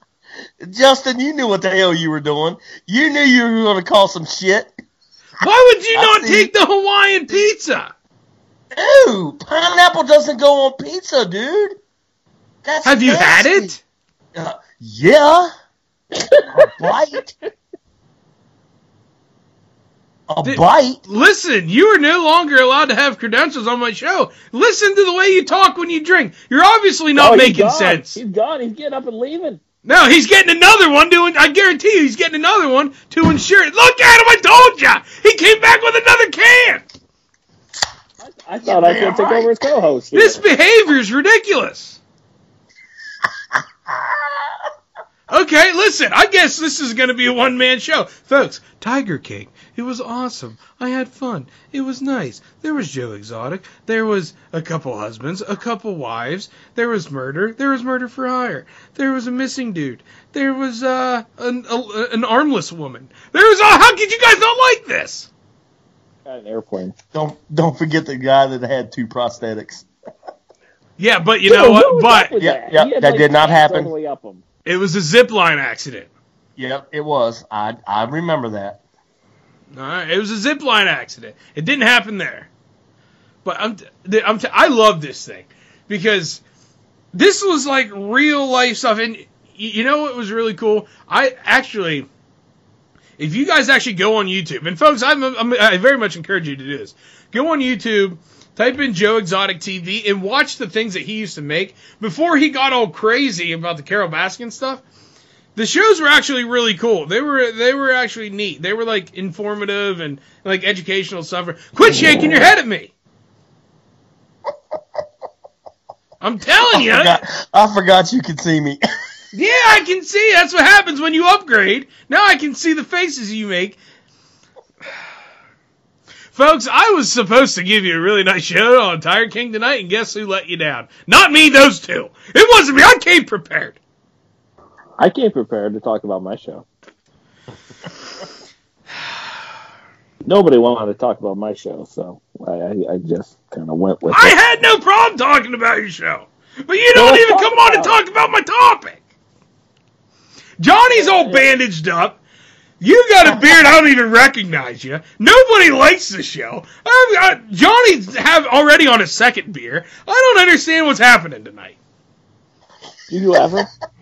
Justin, you knew what the hell you were doing. You knew you were going to call some shit. Why would you I not see. take the Hawaiian pizza? Ew, pineapple doesn't go on pizza, dude. That's Have you had it? Uh, yeah. A bite. A Did- bite. Listen, you are no longer allowed to have credentials on my show. Listen to the way you talk when you drink. You're obviously not Oh, making sense. He's gone. He's getting up and leaving. No, he's getting another one doing I guarantee you he's getting another one to ensure it. Look at him, I told ya! He came back with another can! I, I thought I could take over as co-host. here. This behavior is ridiculous. Okay, listen, I guess this is going to be a one man show. Folks, Tiger King, it was awesome. I had fun. It was nice. There was Joe Exotic. There was a couple husbands, a couple wives. There was murder. There was murder for hire. There was a missing dude. There was uh, an, a, an armless woman. There was, oh, how could you guys not like this? Got an airplane. Don't don't forget the guy that had two prosthetics. Yeah, but you Dude, know what was what? up But Yeah, that? yeah, had, that like, did not happen. up him. it was a zip line accident. Yep, it was. I I remember that. All right, it was a zip line accident. It didn't happen there. But I'm, love this thing because this was like real life stuff. And you know what was really cool? I actually, if you guys actually go on YouTube, and folks, I'm, I'm, I very much encourage you to do this. Go on YouTube, type in Joe Exotic TV, and watch the things that he used to make before he got all crazy about the Carole Baskin stuff the shows were actually really cool. They were they were actually neat. They were like informative and like educational stuff. Quit shaking your head at me. I'm telling you. I forgot, you could see me. Yeah, I can see. That's what happens when you upgrade. Now I can see the faces you make. Folks, I was supposed to give you a really nice show on Tiger King tonight, and guess who let you down? Not me, those two. It wasn't me. I came prepared. I came prepared to talk about my show. Nobody wanted to talk about my show, so I, I, I just kind of went with I it. had no problem talking about your show. But you don't let's even come on to talk about my topic. Johnny's all bandaged up. You got a beard, I don't even recognize you. Nobody likes the show. Oh, uh, I've Johnny's have already on his second beer. I don't understand what's happening tonight. Do you ever?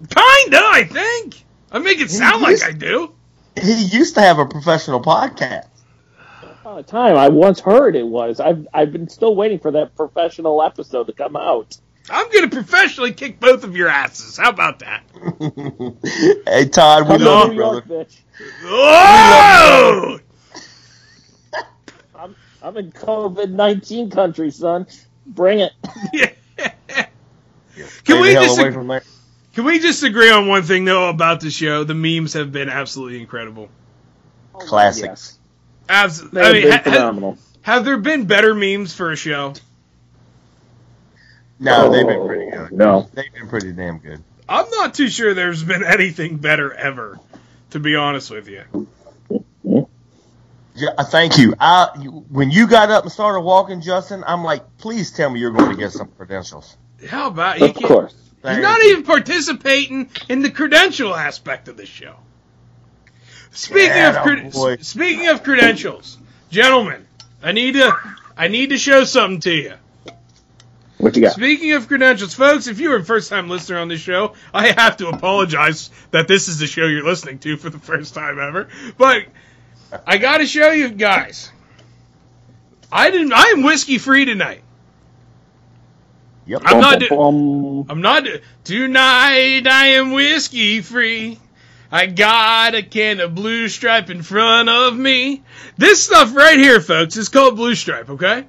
Kinda, I think. I make it sound like I do. he used to have a professional podcast. Upon a time, I once heard it was. I've I've been still waiting for that professional episode to come out. I'm gonna professionally kick both of your asses. How about that? hey Todd, we Come love New you, brother. York, bitch. Oh! I'm I'm in COVID nineteen country, son. Bring it. Can Stay we just away from there. Can we just agree on one thing though about the show? The memes have been absolutely incredible. Classics. Absolutely. I mean, ha- ha- phenomenal. have there been better memes for a show? No, they've been pretty good. No. They've been pretty damn good. I'm not too sure there's been anything better ever. To be honest with you. Yeah, uh, thank you. I. When you got up and started walking, Justin, I'm like, please tell me you're going to get some credentials. How about you? Of course. You're not even participating in the credential aspect of the show. Speaking Yeah, of cred- boy. speaking of credentials, gentlemen, I need to I need to show something to you. What you got? Speaking of credentials, folks, if you're a first time listener on this show, I have to apologize that this is the show you're listening to for the first time ever. But I got to show you guys. I didn't. I am whiskey free tonight. Yep. I'm not. do- Bum, I'm not. do- Tonight I am whiskey free. I got a can of Blue Stripe in front of me. This stuff right here, folks, is called Blue Stripe. Okay.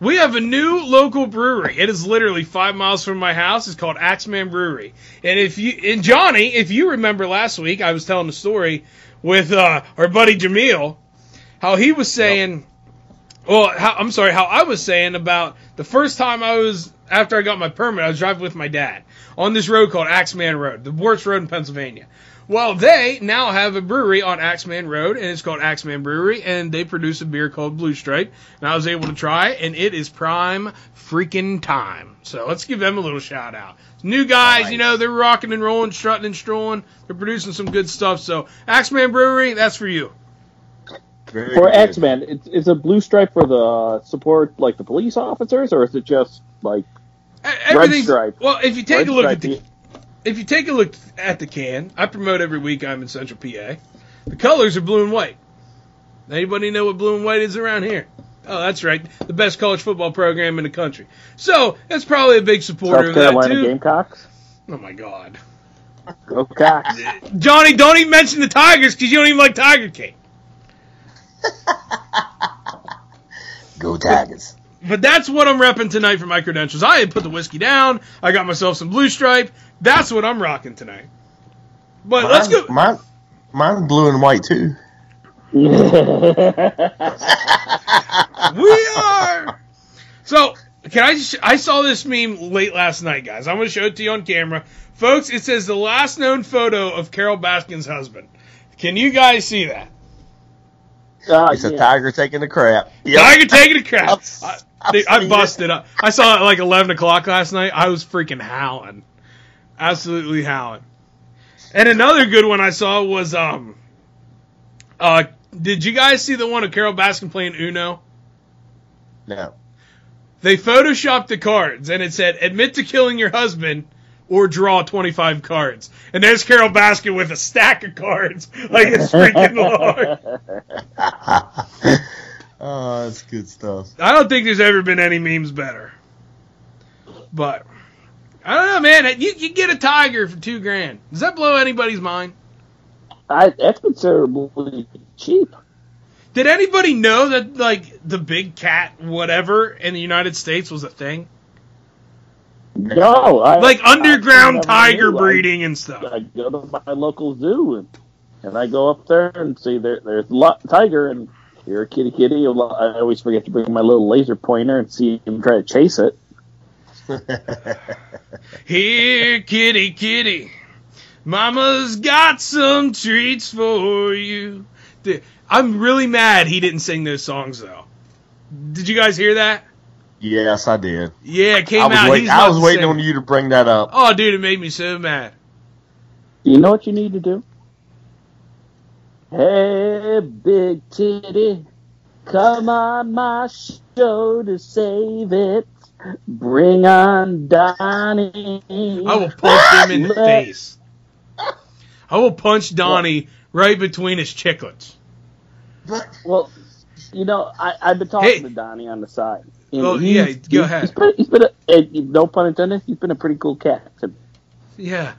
We have a new local brewery. It is literally five miles from my house. It's called Axeman Brewery. And if you and Johnny, if you remember last week, I was telling a story with uh, our buddy Jameel, how he was saying, well, how, I'm sorry, how I was saying about the first time I was after I got my permit, I was driving with my dad on this road called Axeman Road, the worst road in Pennsylvania. Well, they now have a brewery on Axeman Road, and it's called Axeman Brewery, and they produce a beer called Blue Stripe, and I was able to try, it, and it is prime freaking time. So let's give them a little shout out. New guys, Nice. you know, they're rocking and rolling, strutting and strolling. They're producing some good stuff. So Axeman Brewery, that's for you. Very For good. Axeman, it's is a blue stripe for the support like the police officers, or is it just like E- Everything's stripe. well. If you take red a look stripe? at the if you take a look at the can, I promote every week. I'm in Central PA. The colors are blue and white. Anybody know what blue and white is around here? Oh, that's right, the best college football program in the country. So that's probably a big supporter South of that too. Gamecocks? Oh my God, Go Cocks! Johnny, don't even mention the Tigers because you don't even like Tiger King. Go Tigers. But that's what I'm repping tonight for my credentials. I had put the whiskey down. I got myself some blue stripe. That's what I'm rocking tonight. But let's go. Mine, mine blue and white too. We are. So, can I just? I saw this meme late last night, guys. I'm going to show it to you on camera, folks. It says the last known photo of Carole Baskin's husband. Can you guys see that? Ah, It's a tiger taking a crap. Yep. Tiger taking a crap. I've- I, I've dude, I busted up. I saw it at like 11 o'clock last night. I was freaking howling, absolutely howling. And another good one I saw was um. Uh, did you guys see the one of Carole Baskin playing Uno? No. They photoshopped the cards and it said, admit to killing your husband or draw 25 cards. And there's Carole Baskin with a stack of cards. Like it's freaking long. oh, ah, that's good stuff. I don't think there's ever been any memes better. But, I don't know, man. You, you get a tiger for two grand. Does that blow anybody's mind? I, that's considerably cheap. Did anybody know that, like, the big cat, whatever, in the United States was a thing? No, I, Like underground I never tiger knew. I- breeding and stuff. I go to my local zoo and, and I go up there and see there there's a lot tiger and here kitty kitty. I always forget to bring my little laser pointer and see him try to chase it. Here, kitty, kitty. Mama's got some treats for you. I'm really mad he didn't sing those songs though. Did you guys hear that? Yes, I did. Yeah, it came I was, out. wait, I was waiting on you to bring that up. Oh, dude, it made me so mad. You know what you need to do? Hey, big titty, come on my show to save it. Bring on Donnie. I will punch him in the face. I will punch Donnie right between his chiclets. Well, you know, I, I've been talking Hey. to Donnie on the side. And Oh, yeah, go he's- ahead. He's been, he's been a, no pun intended, he's been a pretty cool cat. Yeah.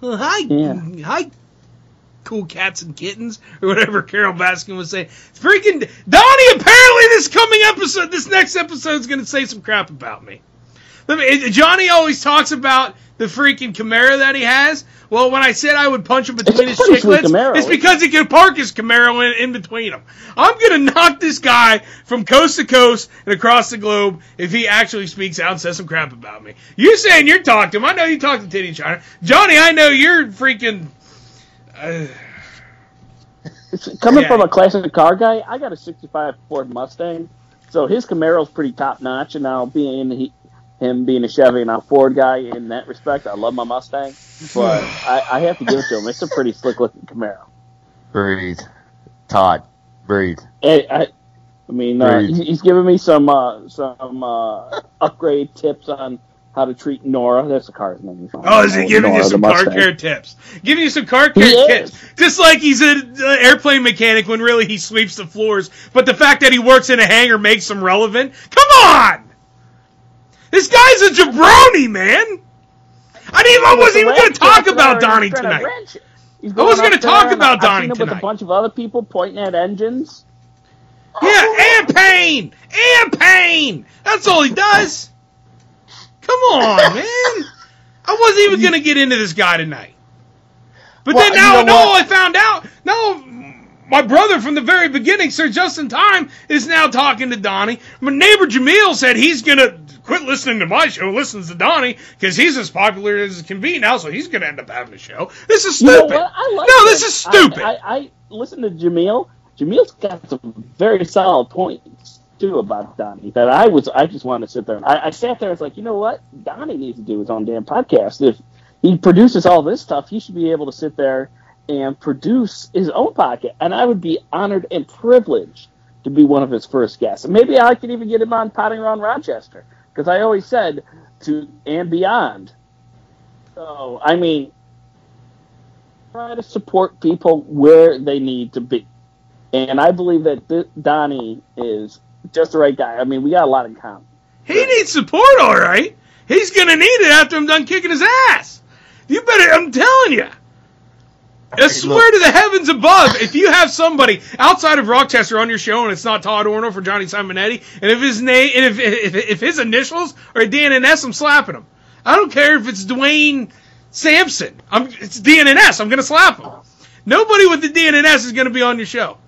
Well, hi, Yeah. hi, cool cats and kittens, or whatever Carole Baskin was saying. Freaking Donnie! Apparently, this coming episode, this next episode is going to say some crap about me. Let me. Johnny always talks about the freaking Camaro that he has. Well, when I said I would punch him between his It's a pretty sweet chiclets, Camaro, it's because he can park his Camaro in, in between them. I'm gonna knock this guy from coast to coast and across the globe if he actually speaks out and says some crap about me. You saying you're talking to him? I know you talk to Titty China, Johnny. I know you're freaking. Uh, coming Yeah. from a classic car guy, I got a 65 Ford Mustang, so his Camaro's pretty top notch. And now being he, him being a Chevy and I'm a Ford guy in that respect, I love my Mustang, but I, I have to give it to him. It's a pretty slick looking Camaro. Breathe. Todd, breathe. I, I, I mean, uh, he's, he's giving me some uh, some uh, upgrade tips on how to treat Nora. That's the car's name. oh, is he giving you some car care tips? Giving you some car care tips, just like he's an uh, airplane mechanic when really he sweeps the floors. But the fact that he works in a hangar makes him relevant. Come on, this guy's a jabroni, man. I didn't. even- I wasn't even going to talk about Donnie tonight. I wasn't gonna talk about Donnie him with tonight. a bunch of other people pointing at engines. Yeah, oh. and pain, and pain. That's all he does. Come on, man. I wasn't even gonna get into this guy tonight. But Well, then now, you know no. I found out. No, my brother from the very beginning, Sir Justin Tyme, is now talking to Donnie. My neighbor Jamil said he's gonna quit listening to my show, listens to Donnie because he's as popular as it can be now, so he's going to end up having a show. This is You know stupid. Like no, this him. is stupid. I, I, I listen to Jameel. Jameel's got some very solid points too about Donnie that I was. I just wanted to sit there. I, I sat there. and was like, you know what? Donnie needs to do his own damn podcast. If he produces all this stuff, he should be able to sit there and produce his own podcast. And I would be honored and privileged to be one of his first guests. And maybe I could even get him on Potting Around Rochester because I always said to and beyond. So I mean, try to support people where they need to be. And I believe that th- Donnie is just the right guy. I mean, we got a lot in common. He needs support, all right. He's gonna need it after I'm done kicking his ass. You better. I'm telling you. I swear to the heavens above, if you have somebody outside of Rochester on your show and it's not Todd Orno for Johnny Simonetti, and if his name, and if, if if his initials are D and S, I'm slapping him. I don't care if it's Dwayne Sampson. I'm it's D and S. I'm gonna slap him. Nobody with the D and S is gonna be on your show.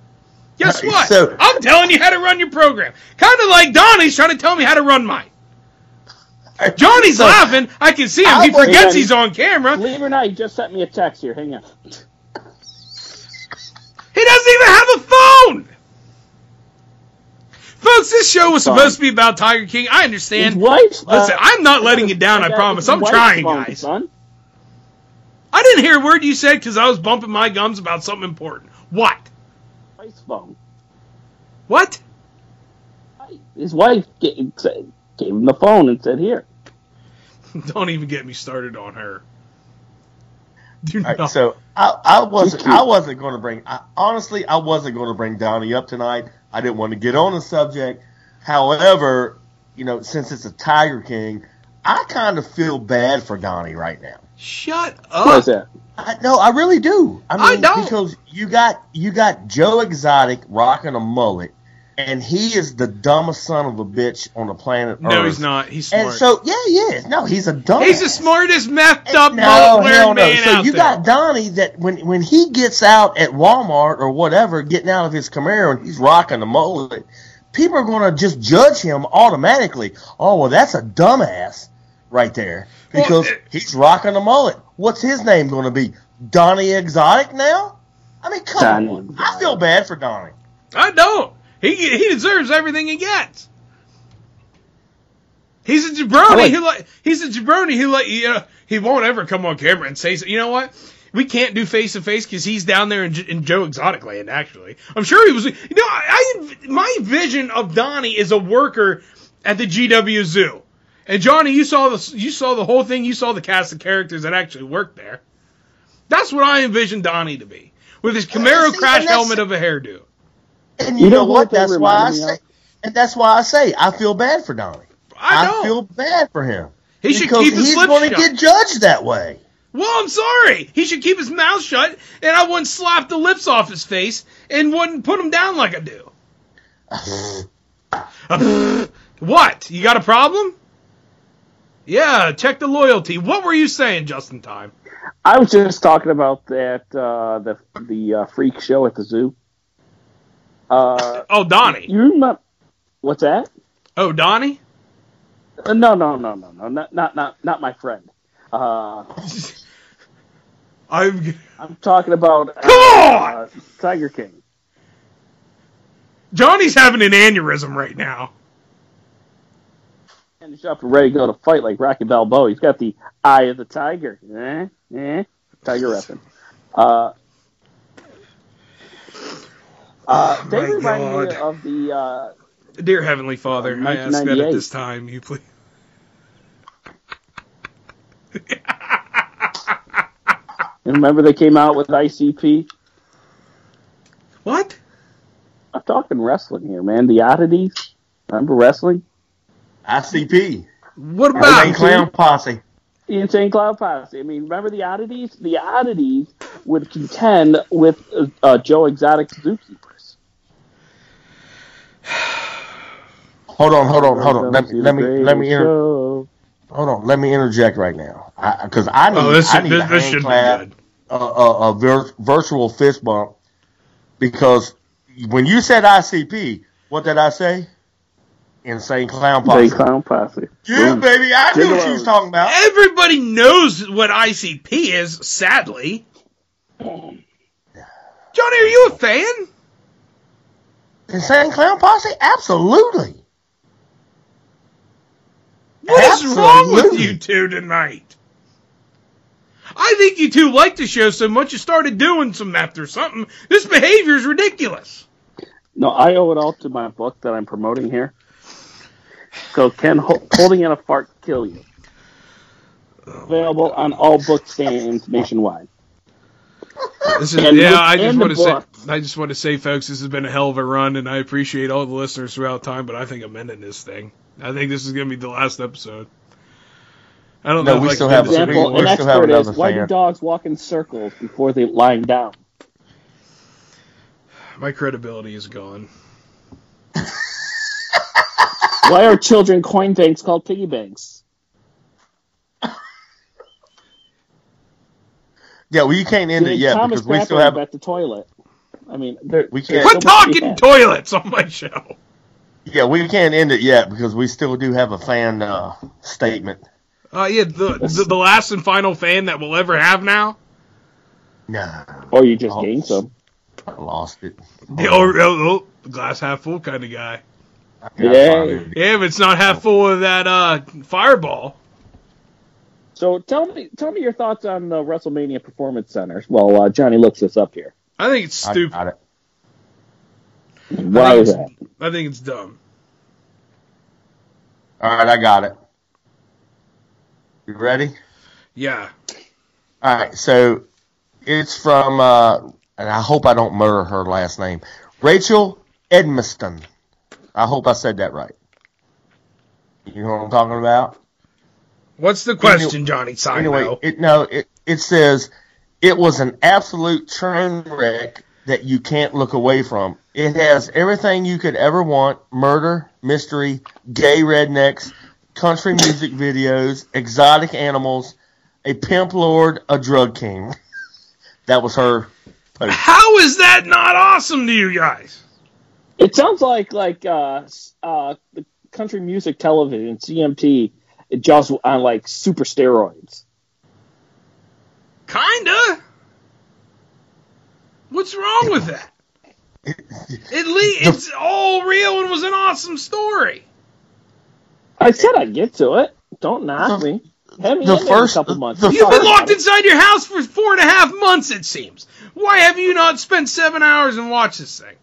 Guess Right, what? so- I'm telling you how to run your program. Kind of like Donnie's trying to tell me how to run mine. Johnny's So- laughing. I can see him. He forgets he's on camera. Believe it or not, he just sent me a text here. Hang on. He doesn't even have a phone. Folks, this show was Fine. supposed to be about Tiger King. I understand. His wife's. uh, Listen, I'm not letting you down. I promise. I'm trying, phone, guys. Son. I didn't hear a word you said because I was bumping my gums about something important. What? Wife's phone. What? His wife gave, gave him the phone and said, "Here." Don't even get me started on her. Do All right, not. so I, I wasn't. I wasn't going to bring I, honestly I wasn't going to bring Donnie up tonight. I didn't want to get on the subject. However, you know, since it's a Tiger King, I kind of feel bad for Donnie right now. Shut What is up. that? I, no, I really do. I I mean, don't. because you got you got Joe Exotic rocking a mullet, and he is the dumbest son of a bitch on the planet No, Earth. he's not. He's smart. And so, yeah, he is. No, he's a dumb. he's the smartest methed up no, mullet hell wearing no. man So out you there. got Donnie that when when he gets out at Walmart or whatever, getting out of his Camaro and he's rocking the mullet, people are going to just judge him automatically. Oh well, that's a dumbass right there because Well, he's rocking the mullet. What's his name going to be? Donnie Exotic now? I mean, come Donnie on. I feel bad for Donnie. I don't. He he deserves everything he gets. He's a jabroni. Like- he like he's a jabroni. He like you know he won't ever come on camera and say you know what we can't do face to face because he's down there in, in Joe Exotic land. Actually, I'm sure he was. You know, I, I my vision of Donnie is a worker at the GW Zoo. And Johnny, you saw the you saw the whole thing. You saw the cast of characters that actually worked there. That's what I envisioned Donnie to be, with his Camaro see, crash helmet of a hairdo. And you, You know, know what? what That's why I say, and that's why I say I feel bad for Donnie. I don't. feel bad for him. He should keep his he's lips going to shut. get judged that way. Well, I'm sorry. He should keep his mouth shut, and I wouldn't slap the lips off his face and wouldn't put him down like I do. Uh, what? You got a problem? Yeah, check the loyalty. What were you saying, Justin Tyme? I was just talking about that uh, the the uh, freak show at the zoo. Uh, Oh, Donnie. you remember what's that? Oh, Donnie? Uh, no, no, no, no, no, not not not not my friend. Uh, I'm. I'm talking about uh, Come on! uh, Tiger King. Johnny's having an aneurysm right now. And he's up and ready to go to fight like Rocky Balboa. He's got the eye of the tiger. Eh? Eh? Tiger repping. Uh, they my remind me of the uh, Dear Heavenly Father, I ask that at this time you please. And remember they came out with ICP? What? I'm talking wrestling here, man. The oddities. Remember wrestling? ICP. What about Insane about Clown Posse. The Insane Clown Posse. I mean, remember the oddities? The oddities would contend with uh, Joe Exotic zookeepers. Hold on, hold on, hold on. Let, me- let me let me inter- hold on. Let me interject right now, because I, need Oh, this, I need this, a this hand should be clap, good. a, a, a vir- virtual fist bump, because when you said ICP, what did I say? Insane Clown Big Posse. clown posse. Yeah, Boom. baby, I knew what you was talking about. Everybody knows what ICP is, sadly. Johnny, are you a fan? Insane Clown Posse? Absolutely. What is wrong with you two tonight? I think you two like the show so much you started doing some after something. This behavior is ridiculous. No, I owe it all to my book that I'm promoting here. So, can holding in a fart kill you? Available on all book stands nationwide. This is, yeah, look- I just want to say. I just want to say, folks, this has been a hell of a run, and I appreciate all the listeners throughout time. But I think I'm ending this thing. I think this is going to be the last episode. I don't No, know. we still have do a- this we- Example: we An expert is why do dogs walk in circles before they lying down? My credibility is gone. Why are children coin banks called piggy banks? Yeah, well, you can't end it Doing yet Thomas because we still have. at the toilet. I mean, there, We there's can't- Quit so much to be talking toilets on my show. Yeah, we can't end it yet because we still do have a fan uh, statement. Uh, yeah, the, the the last and final fan that we'll ever have now. Nah, Or you just Oh. gain some. I lost it. The oh, oh, oh, the glass half full kind of guy. I gotta Yay. find it. Yeah, if it's not half full of that uh, fireball. So tell me, tell me your thoughts on the WrestleMania Performance Centers. Well, uh, Johnny looks this up here. I think it's I stupid. got it. Why I is think that? it's- I think it's dumb. All right, I got it. You ready? Yeah. All right, so it's from, uh, and I hope I don't murder her last name, Rachel Edmiston. I hope I said that right. You know what I'm talking about? What's the question, Johnny Sino? Anyway, it no, it it says it was an absolute train wreck that you can't look away from. It has everything you could ever want: murder, mystery, gay rednecks, country music videos, exotic animals, a pimp lord, a drug king. that was her post. How is that not awesome to you guys? It sounds like like uh, uh, the country music television CMT. It just on like super steroids. Kinda. What's wrong with that? At least it's all real and was an awesome story. I said I'd get to it. Don't knock me. Have me The first- in a couple months. the You've talk been locked it. inside your house for four and a half months, it seems. Why have you not spent seven hours and watched this thing?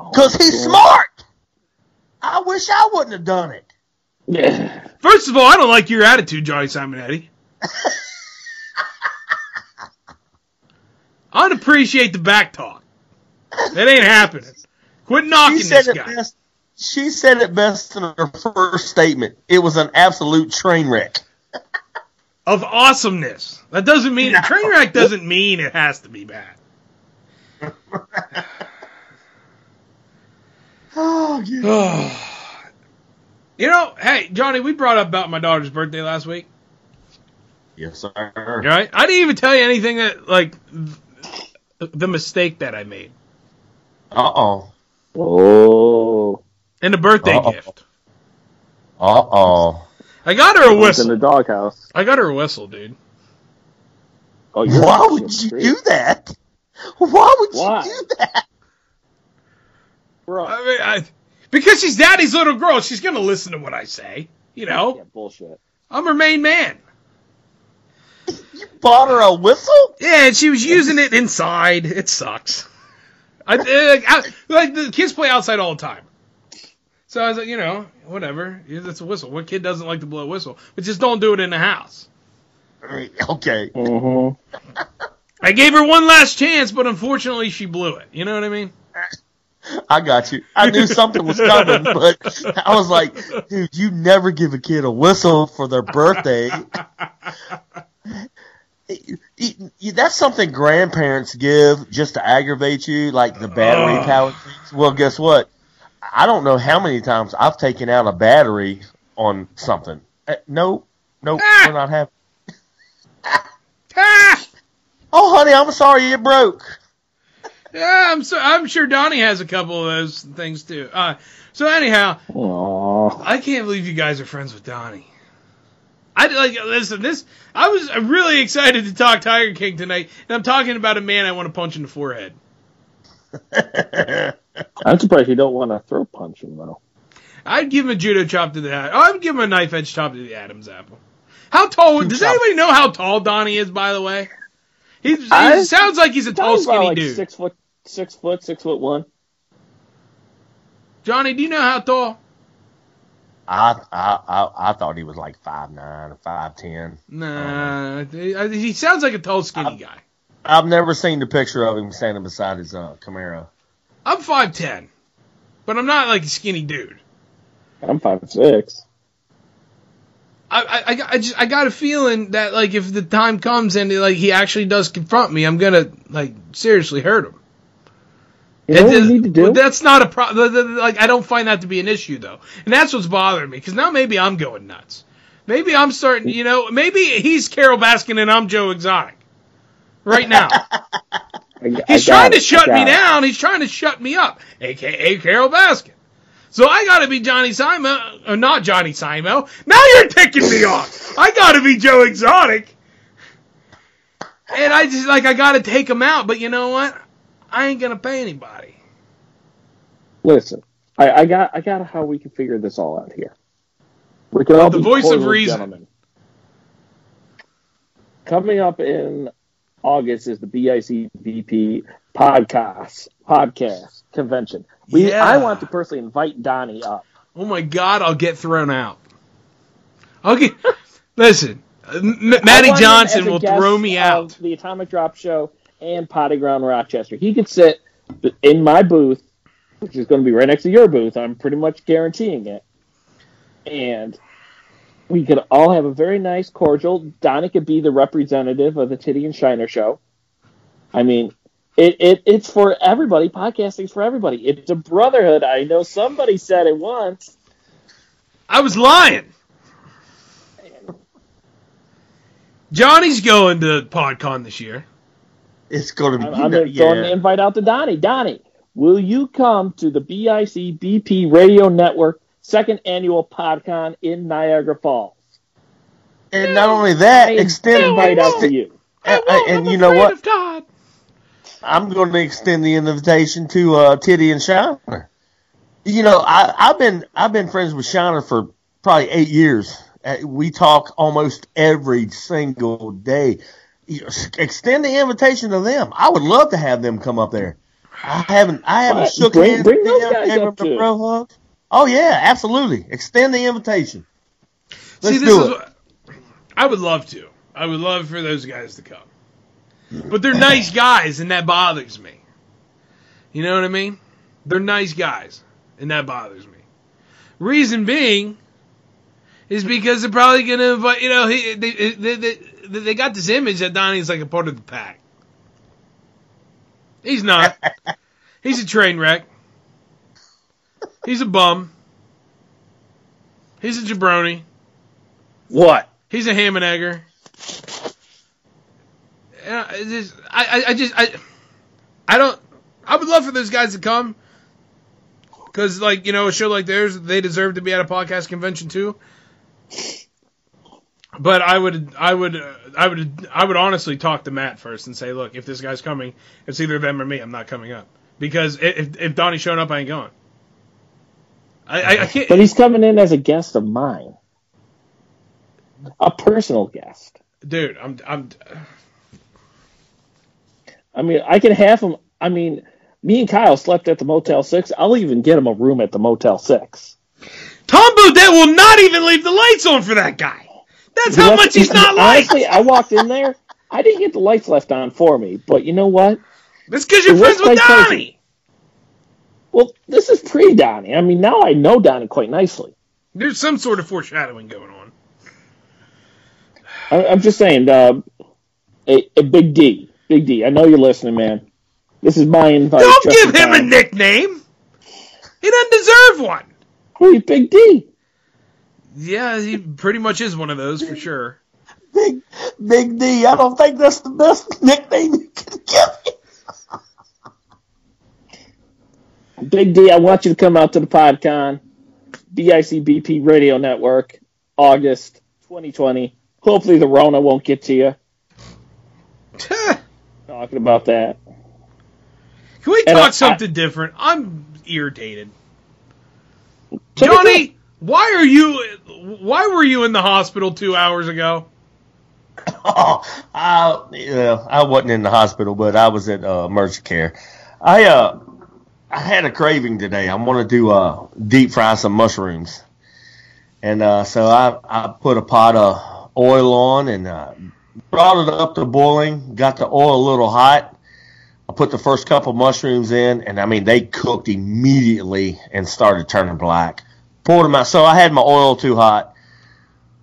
Oh, because he's smart. I wish I wouldn't have done it. Yeah. First of all, I don't like your attitude, Johnny Simonetti. I don't appreciate the back talk. That ain't happening. Quit knocking She said this it guy. best. She said it best in her first statement. It was an absolute train wreck. Of awesomeness. That doesn't mean a train wreck doesn't mean it has to be bad. Oh, yeah. you know, hey, Johnny, we brought up about my daughter's birthday last week. Yes, sir. Right? I didn't even tell you anything that, like, the mistake that I made. Uh oh. Oh. And the birthday Uh-oh. gift. Uh oh. I got her a whistle. in whistle. the doghouse. I got her a whistle, dude. Oh, you're Why would you street. do that? Why would Why? you do that? Bro. I mean, I, because she's daddy's little girl, she's gonna listen to what I say. You know, Yeah, bullshit. I'm her main man. You bought her a whistle? Yeah, and she was using it inside. It sucks. I, uh, I like the kids play outside all the time. So I was like, you know, whatever. It's a whistle. What kid doesn't like to blow a whistle? But just don't do it in the house. Okay. Mm-hmm. I gave her one last chance, but unfortunately she blew it. You know what I mean? I got you. I knew something was coming, but I was like, dude, you never give a kid a whistle for their birthday. It- it- That's something grandparents give just to aggravate you, like the battery powered things. Well, guess what? I don't know how many times I've taken out a battery on something. Uh, no, no, Ah. we're not having. Ah! Oh, honey, I'm sorry it broke. Yeah, I'm so, I'm sure Donnie has a couple of those things too. Uh, so anyhow, Aww. I can't believe you guys are friends with Donnie. I like listen. This I was really excited to talk Tiger King tonight, and I'm talking about a man I want to punch in the forehead. I'm surprised you don't want to throw punch him though. I'd give him a judo chop to the. head. I'd give him a knife edge chop to the Adam's apple. How tall? Does chop. anybody know how tall Donnie is? By the way, he's, he I- sounds like he's a tall, Donnie's skinny like dude. six foot, six foot, six foot one. Johnny, do you know how tall? I, I I I thought he was like five nine or five ten. Nah, he sounds like a tall, skinny guy. I've never seen the picture of him standing beside his uh, Camaro. I'm five ten, but I'm not like a skinny dude. I'm five six. I, I, I, I just I got a feeling that like if the time comes and like he actually does confront me, I'm gonna like seriously hurt him. You know what And we need to do? That's not a problem. Like I don't find that to be an issue though, and that's what's bothering me because now maybe I'm going nuts. Maybe I'm starting. You know, maybe he's Carole Baskin and I'm Joe Exotic. Right now, I- I trying to it, I shut me it. down. He's trying to shut me up, aka Carole Baskin. So I gotta be Johnny Simo, or not Johnny Simo. Now you're ticking me off. I gotta be Joe Exotic. And I just like I gotta take him out, but you know what? I ain't gonna pay anybody. Listen, I, I got I got how we can figure this all out here. We can all The voice of reason. gentlemen. Coming up in August is the BICBP podcast podcast convention. We Yeah. I want to personally invite Donnie up. Oh my God, I'll get thrown out. I'll get. Listen, M- M- Matty I want him Johnson will throw me out. The Atomic Drop Show and Potty Ground Rochester. He could sit in my booth, which is going to be right next to your booth. I'm pretty much guaranteeing it. And we could all have a very nice, cordial. Donnie could be the representative of the Titty and Shiner Show. I mean, it, it it's for everybody. Podcasting's for everybody. It's a brotherhood. I know somebody said it once. I was lying. Johnny's going to PodCon this year. It's going to I'm, be I'm you know, throwing the invite out to Donnie. Donnie, will you come to the BIC BP Radio Network second annual PodCon in Niagara Falls? And not only that, I extend invite out to you. and, and you know what? I'm going to extend the invitation to uh, Titty and Shiner. You know, I, I've been I've been friends with Shiner for probably eight years. Uh, we talk almost every single day. You know, s- extend the invitation to them. I would love to have them come up there. I haven't I haven't Right, shook bring- hands bring with those them, guys gave up them a bro hug. Oh yeah, absolutely. Extend the invitation. Let's See, this do is it. what I would love to. I would love for those guys to come. But they're nice guys, and that bothers me. You know what I mean? They're nice guys, and that bothers me. Reason being is because they're probably going to invite, you know, he, they, they, they, they got this image that Donnie's like a part of the pack. He's not. He's a train wreck. He's a bum. He's a jabroni. What? He's a ham and egger. Yeah, it just, I, I, I just, I, I don't. I would love for those guys to come, because like you know, a show like theirs, they deserve to be at a podcast convention too. But I would, I would, uh, I would, I would honestly talk to Matt first and say, look, if this guy's coming, it's either them or me. I'm not coming up because if if Donnie's showing up, I ain't going. I, I, I can't. But he's coming in as a guest of mine, a personal guest. dude. I'm, I'm. I mean, I can have him. I mean, me and Kyle slept at the Motel Six. I'll even get him a room at the Motel Six. Tom Bodett will not even leave the lights on for that guy. That's how much he's not like. Honestly, I walked in there. I didn't get the lights left on for me, but you know what? That's because you're It friends with. Donnie. Well, this is pre Donnie. I mean, now I know Donnie quite nicely. There's some sort of foreshadowing going on. I, I'm just saying, uh, a, a Big D, Big D. I know you're listening, man. This is my invite. Don't give him a nickname. He doesn't deserve one. Hey, Big D. Yeah, he pretty much is one of those for sure. Big Big D. I don't think that's the best nickname you can give me. Big D, I want you to come out to the PodCon, BICBP Radio Network, August 2020. Hopefully the Rona won't get to you. Talking about that. Can we And talk I- something different? I'm irritated. Johnny, why are you? Why were you in the hospital two hours ago? Oh, I, yeah, I wasn't in the hospital, but I was at uh, emergency care. I uh, I had a craving today. I want to do uh, deep fry some mushrooms, and uh, so I I put a pot of oil on and uh, brought it up to boiling. Got the oil a little hot. I put the first couple mushrooms in, and I mean they cooked immediately and started turning black. Pulled them out. So I had my oil too hot.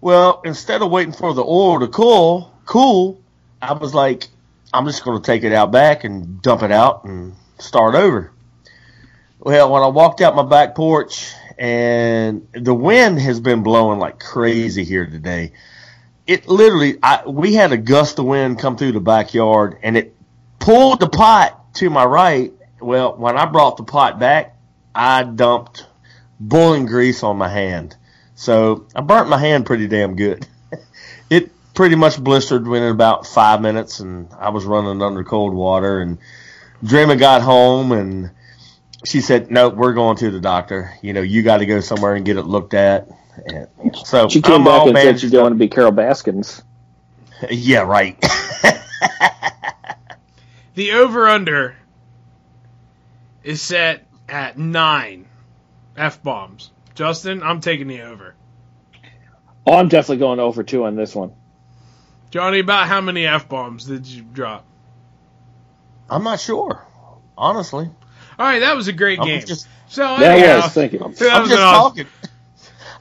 Well, instead of waiting for the oil to cool, cool, I was like, I'm just going to take it out back and dump it out and start over. Well, when I walked out my back porch and the wind has been blowing like crazy here today. It literally, I, we had a gust of wind come through the backyard and it pulled the pot to my right. Well, when I brought the pot back, I dumped boiling grease on my hand. So I burnt my hand pretty damn good. it pretty much blistered within about five minutes, and I was running under cold water. And Dreamer got home, and she said, "No, we're going to the doctor. You know, you got to go somewhere and get it looked at." And so She came I'm back and said bandaged she didn't want to be Carole Baskins. Yeah, right. The over under is set at nine f bombs. Justin, I'm taking the over. Oh, I'm definitely going over two on this one. Johnny, about how many f bombs did you drop? I'm not sure, honestly. All right, that was a great I'm game. just so That anyhow, was thinking. that I'm was just talking.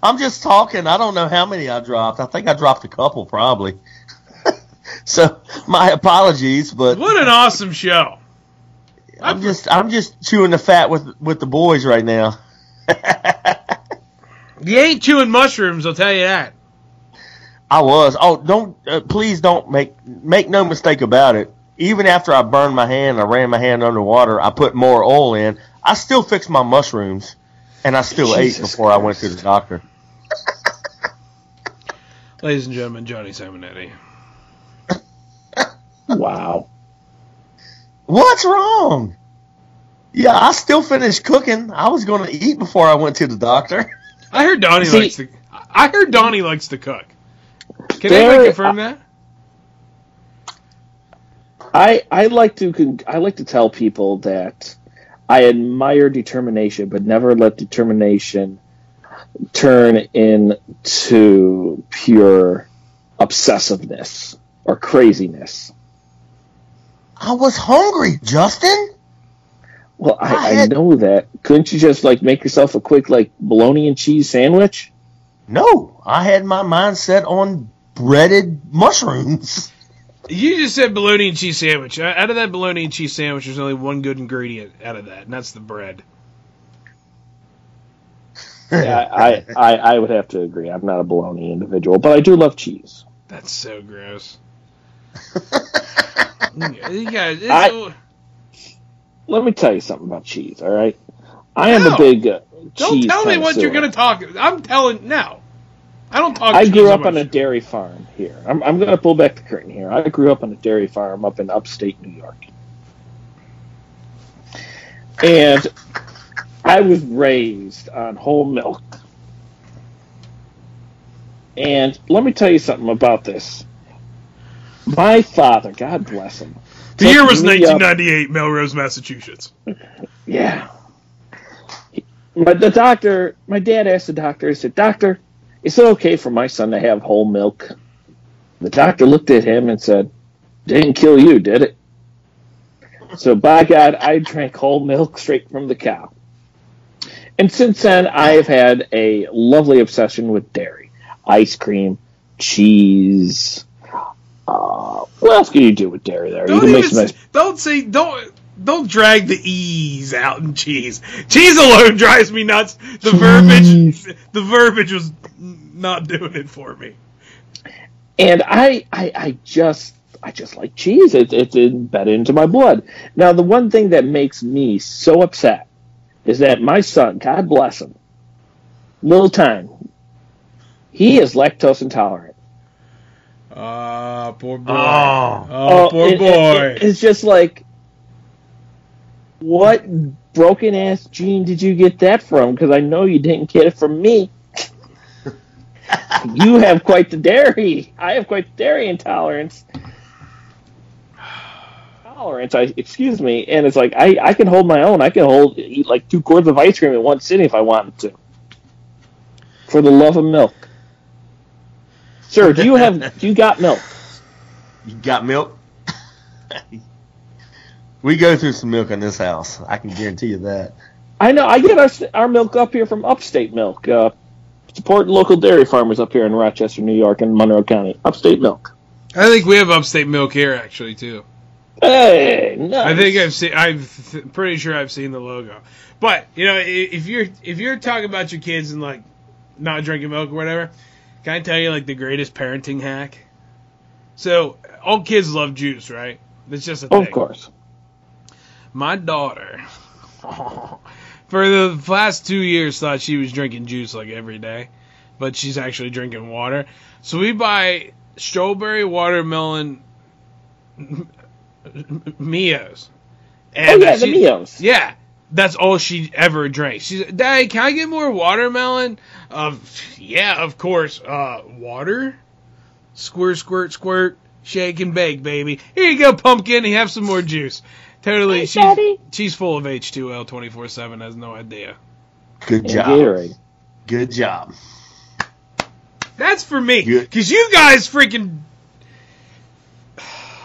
I'm just talking. I don't know how many I dropped. I think I dropped a couple, probably. so my apologies, but What an awesome show! I'm just I'm just chewing the fat with with the boys right now. You ain't chewing mushrooms, I'll tell you that. I was. Oh, don't uh, please don't make make no mistake about it. Even after I burned my hand, I ran my hand underwater. I put more oil in. I still fixed my mushrooms, and I still ate Jesus before I went to the doctor. Ladies and gentlemen, Johnny Simonetti. Wow. What's wrong? Yeah, I still finished cooking. I was going to eat before I went to the doctor. I heard Donnie See- likes to. I heard Donnie likes to cook. Can There- anybody confirm that? I I like to I like to tell people that I admire determination, but never let determination turn into pure obsessiveness or craziness. I was hungry, Justin. Well, I, I I know that. Couldn't you just like make yourself a quick like bologna and cheese sandwich? No, I had my mind set on breaded mushrooms. You just said bologna and cheese sandwich. Uh, Out of that bologna and cheese sandwich, there's only one good ingredient out of that, and that's the bread. Yeah, I, I I would have to agree. I'm not a bologna individual, but I do love cheese. That's so gross. you guys, it's, I- Let me tell you something about cheese. All right, I am No. a big uh, don't cheese tell me what you're going to talk. I'm telling now. I don't talk. I grew up on a dairy farm here. I'm, I'm going to pull back the curtain here. I grew up on a dairy farm up in upstate New York. And I was raised on whole milk. And let me tell you something about this. My father, God bless him. The year was took me up- 1998, Melrose, Massachusetts. Yeah. But the doctor, my dad asked the doctor, he said, Doctor, is it okay for my son to have whole milk? The doctor looked at him and said, Didn't kill you, did it? So, by God, I drank whole milk straight from the cow. And since then, I have had a lovely obsession with dairy ice cream, cheese. Uh, what else can you do with dairy there? Don't can make some nice don't say don't don't drag the e's out in cheese. Cheese alone drives me nuts. The verbiage the verbiage was not doing it for me. and I, I, I just, I just like cheese. It, it's embedded into my blood. Now, the one thing that makes me so upset is that my son, God bless him, little time, he is lactose intolerant. Ah, poor boy. Oh. Oh, poor it- it- boy. it- it's just like, what broken ass gene did you get that from? Because I know you didn't get it from me. you have quite the dairy. I have quite the dairy intolerance. Tolerance, I excuse me, and it's like I, I can hold my own. I can hold eat like two quarts of ice cream in one sitting if I wanted to. For the love of milk, sir, do you have do you got milk? You got milk? we go through some milk in this house. I can guarantee you that. I know. I get our our milk up here from Upstate Milk. Uh, support local dairy farmers up here in Rochester, New York, and Monroe County. Upstate Milk. I think we have upstate milk here actually too. Hey, nice. I think I've seen. I'm th- pretty sure I've seen the logo. But you know, if you're if you're talking about your kids and like not drinking milk or whatever, can I tell you like the greatest parenting hack? So all kids love juice, right? It's just a thing. of course. My daughter, for the last two years, thought she was drinking juice like every day, but she's actually drinking water. So we buy strawberry watermelon Mios. Oh yeah, the Mios. Yeah, that's all she ever drank. She's, Dad, can I get more watermelon? Um, yeah, of course. Uh, water? Squirt, squirt, squirt. Shake and bake, baby. Here you go, pumpkin. You have some more juice. Totally, Hey, she's Daddy. she's full of H2L 24 seven. Has no idea. Good And job. Gatorade. Good job. That's for me. Because you guys freaking.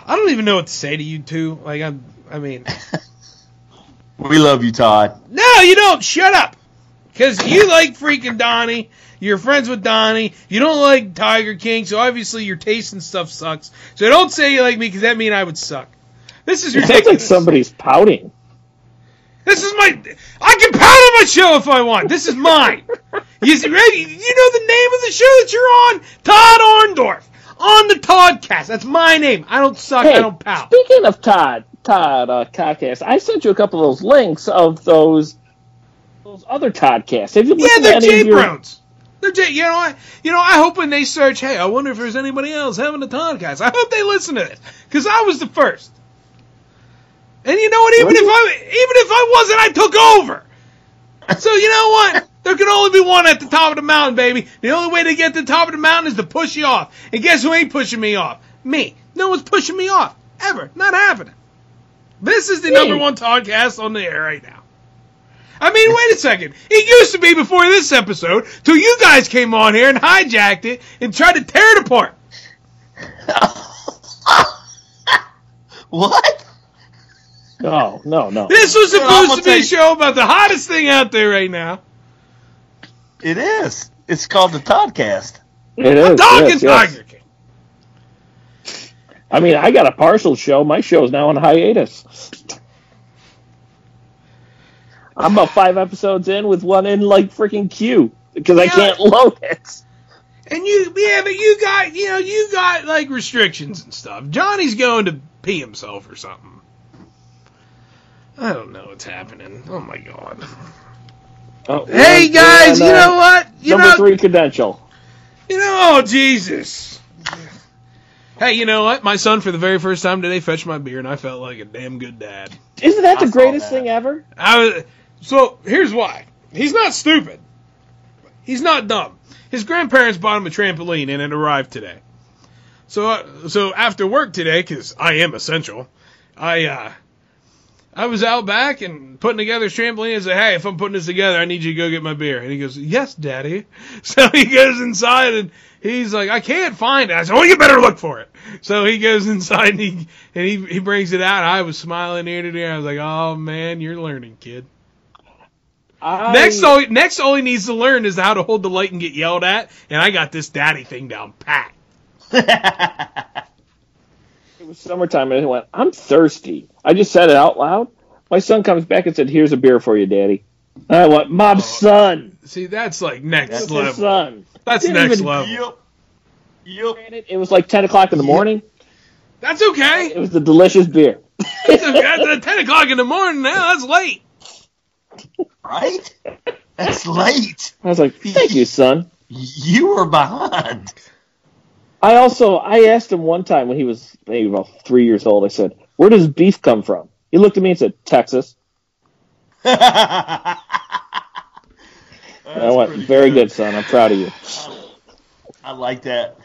I don't even know what to say to you two. Like I'm. I mean, We love you, Todd. no, you don't. Shut up. Because you like freaking Donnie. You're friends with Donnie. You don't like Tiger King, so obviously your taste and stuff sucks. So don't say you like me, because that means I would suck. This is It sounds like somebody's pouting. This is my. I can pound on my show if I want. This is mine. you, see- ready? you know the name of the show that you're on? Todd Orndorf. On the Toddcast. That's my name. I don't suck. Hey, I don't pout. speaking of Todd, Todd uh, Podcast, I sent you a couple of those links of those those other Toddcasts. Have you Yeah, they're J your- Browns. They're J. You know what? You know, I hope when they search, hey, I wonder if there's anybody else having a Toddcast. I hope they listen to this because I was the first. And you know what? Even Were if? I even if I wasn't, I took over. So you know what? There can only be one at the top of the mountain, baby. The only way to get to the top of the mountain is to push you off. And guess who ain't pushing me off? Me. No one's pushing me off. Ever. Not happening. This is the Me. number one podcast on the air right now. I mean, wait a second. It used to be before this episode, till you guys came on here and hijacked it and tried to tear it apart. What? No, no, no. This was supposed gonna to be a show about the hottest thing out there right now. It is. It's called the Toddcast. It is. Talking yes, yes. I mean, I got a partial show. My show is now on hiatus. I'm about five episodes in with one in like freaking queue because I can't load it. And you, yeah, but you got, you know, you got like restrictions and stuff. Johnny's going to pee himself or something. I don't know what's happening. Oh my god. Oh, Hey on- guys, we're you uh, know what? You number know, three credential. you know, oh Jesus. Hey, you know what? My son, for the very first time today, fetched my beer, and I felt like a damn good dad. Isn't that I the saw greatest that. thing ever? I was, so here's why. He's not stupid. He's not dumb. His grandparents bought him a trampoline and it arrived today. So uh, so after work today, because I am essential, I uh, I was out back and putting together his trampoline. and said, "Hey, if I'm putting this together, I need you to go get my beer." And he goes, "Yes, Daddy." So he goes inside and he's like, "I can't find it." I said, "Well, you better look for it." So he goes inside and he and he, he brings it out. I was smiling ear to ear. I was like, "Oh man, you're learning, kid." I, Next, all next, all he needs to learn is how to hold the light and get yelled at. And I got this daddy thing down pat. it was summertime and he went, I'm thirsty. I just said it out loud. My son comes back and said, Here's a beer for you, Daddy. And I went, Mom's oh. son. See, that's like next That's his level. son. That's Didn't next even- level. Yep. Yep. Granted, It was like 10 o'clock in the morning. That's okay. It was the delicious beer. It's okay. At uh, ten o'clock in the morning now. That's late. Right? That's late. I was like, thank you, son. You were behind. I also I asked him one time when he was maybe about three years old. I said, "Where does beef come from?" He looked at me and said, "Texas." I I went, "Very good, son. I'm proud of you." I like that.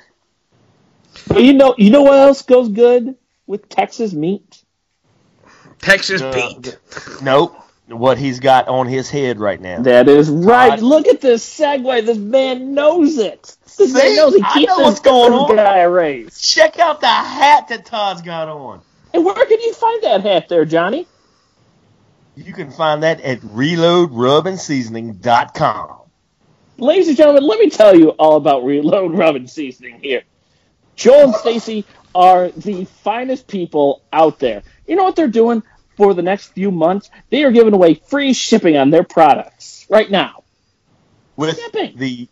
But you know, you know what else goes good with Texas meat? Texas Uh, Pete. Nope. What he's got on his head right now. That is right. Todd- Look at this segue. This man knows it. This man knows he I keeps know this what's going going on. guy a raise. Check out the hat that Todd's got on. And where can you find that hat there, Johnny? You can find that at reloadrubandseasoning.com. Ladies and gentlemen, let me tell you all about Reload Rub and Seasoning here. Joel and Stacy are the finest people out there. You know what they're doing for the next few months? They are giving away free shipping on their products right now. With Shipping. the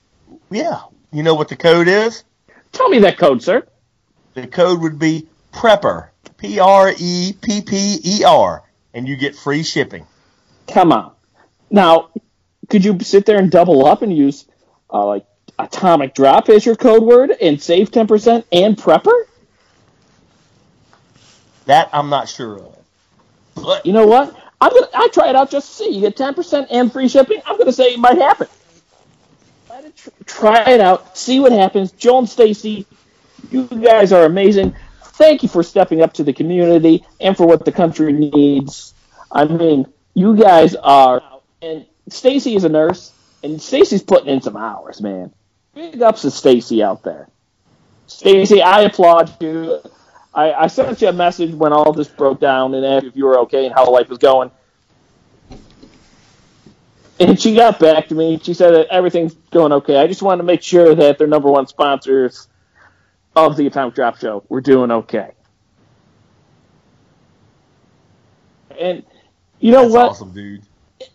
yeah, you know what the code is? Tell me that code, sir. The code would be Prepper, P R E P P E R, and you get free shipping. Come on. Now, could you sit there and double up and use uh, like atomic drop as your code word and save 10% and prepper? That I'm not sure of. But You know what? I'm gonna I try it out just to see. You get 10% and free shipping. I'm gonna say it might happen. It tr- try it out, see what happens. Joel and Stacy, you guys are amazing. Thank you for stepping up to the community and for what the country needs. I mean, you guys are and Stacy is a nurse and Stacy's putting in some hours, man. Big ups to Stacy out there. Stacy, I applaud you. I, I sent you a message when all this broke down and asked if you were okay and how life was going. And she got back to me. She said that everything's going okay. I just wanted to make sure that their number one sponsors of the Atomic Drop Show were doing okay. And you know that's what? awesome, dude.